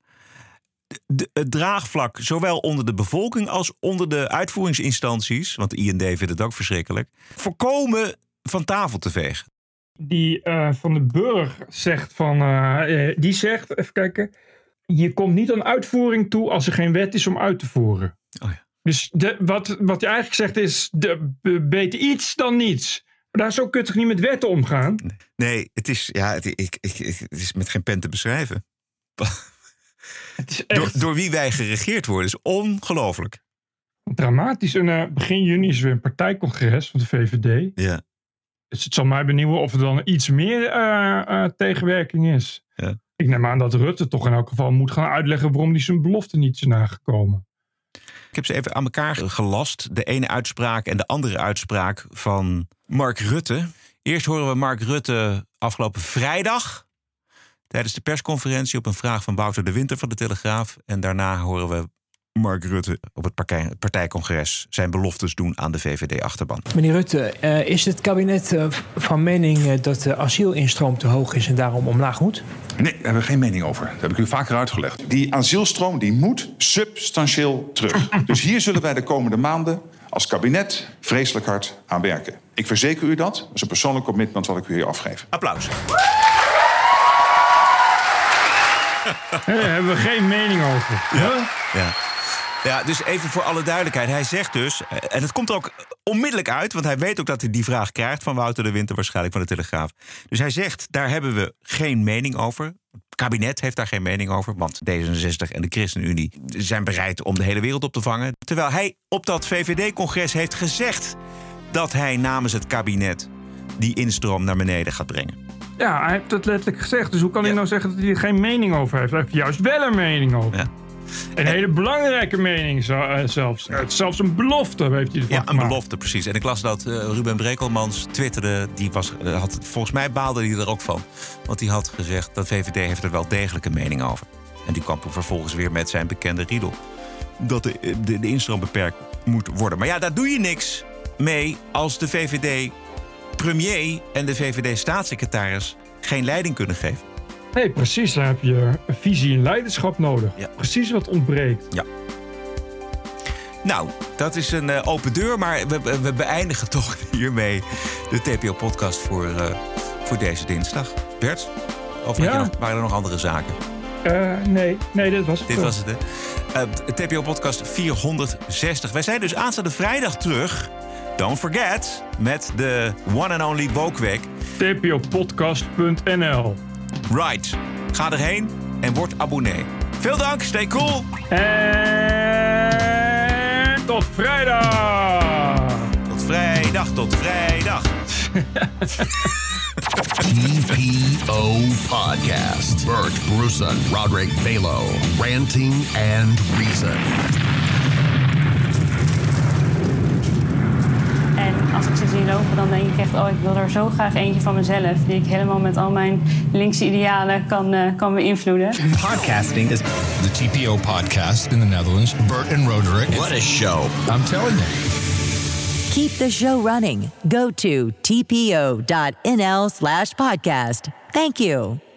de- het draagvlak, zowel onder de bevolking als onder de uitvoeringsinstanties, want de IND vindt het ook verschrikkelijk, voorkomen van tafel te vegen. Die eh, van de Burg zegt van, eh, eh, die zegt, even kijken, je komt niet aan uitvoering toe als er geen wet is om uit te voeren. Oh ja. Dus de, wat, wat je eigenlijk zegt is, de, be- beter iets dan niets. Maar daar zo kun je toch niet met wetten omgaan? Nee, het is, ja, het, ik, ik- het is met geen pen te beschrijven. Door, door wie wij geregeerd worden is ongelooflijk. Dramatisch. En eh, begin juni is weer een partijcongres van de VVD. Ja. Dus het zal mij benieuwen of er dan iets meer eh, eh, tegenwerking is. Ja. Ik neem aan dat Rutte toch in elk geval moet gaan uitleggen waarom hij zijn belofte niet is nagekomen. Ik heb ze even aan elkaar gelast. De ene uitspraak en de andere uitspraak van Mark Rutte. Eerst horen we Mark Rutte afgelopen vrijdag. Tijdens de persconferentie op een vraag van Wouter de Winter van de Telegraaf. En daarna horen we Mark Rutte op het partij- partijcongres zijn beloftes doen aan de VVD-achterban. Meneer Rutte, eh, is het kabinet eh, van mening eh, dat de asielinstroom te hoog is en daarom omlaag moet? Nee, daar hebben we geen mening over. Dat heb ik u vaker uitgelegd. Die asielstroom die moet substantieel terug. dus hier zullen wij de komende maanden als kabinet vreselijk hard aan werken. Ik verzeker u dat. Dat is een persoonlijk commitment wat ik u hier afgeef. Applaus. Daar hebben we geen mening over. Ja. Ja. Ja, dus even voor alle duidelijkheid. Hij zegt dus, eh, en het komt er ook onmiddellijk uit... want hij weet ook dat hij die vraag krijgt van Wouter de Winter... waarschijnlijk van de Telegraaf. Dus hij zegt, daar hebben we geen mening over. Het kabinet heeft daar geen mening over... want D66 en de ChristenUnie zijn bereid om de hele wereld op te vangen. Terwijl hij op dat VVD-congres heeft gezegd... dat hij namens het kabinet die instroom naar beneden gaat brengen. Ja, hij heeft het letterlijk gezegd. Dus hoe kan hij nou zeggen dat hij er geen mening over heeft? Hij heeft juist wel een mening over. Een hele belangrijke mening eh, zelfs. Zelfs een belofte heeft hij ervan Ja, een gemaakt. belofte, precies. En ik las dat eh, Ruben Brekelmans twitterde. Die was, eh, had, volgens mij baalde hij er ook van. Want die had gezegd dat VVD heeft er wel degelijk een mening over. En die kwam vervolgens weer met zijn bekende riedel. Dat de, de, de instroom beperkt moet worden. Maar ja, daar doe je niks mee als de VVD-premier en de VVD-staatssecretaris geen leiding kunnen geven. Nee, precies. Dan heb je een visie en leiderschap nodig. Precies wat ontbreekt. Ja. Nou, dat is een eh, open deur, maar we, we- we beëindigen toch hiermee de TPO-podcast voor, eh, voor deze dinsdag. Bert, of Ja. nog, waren er nog andere zaken? Eh, nee, nee, dit was het. Dit toch. was het, hè? TPO-podcast 460. Wij zijn dus aanstaande vrijdag terug. Don't forget, met de one and only Woke Week. tpopodcast.nl Right. Ga erheen en word abonnee. Veel dank, stay cool. En tot vrijdag. Tot vrijdag, tot vrijdag. TPO Podcast. Bert Bruson, Roderick Balo, Ranting and Reason. En als ik ze zie lopen, dan denk ik echt... oh, ik wil er zo graag eentje van mezelf... die ik helemaal met al mijn linkse idealen kan, eh, kan beïnvloeden. Podcasting is the TPO podcast in the Netherlands. Bert and Roderick. What a show. I'm telling you. Keep the show running. Go to tpo.nl slash podcast. Thank you.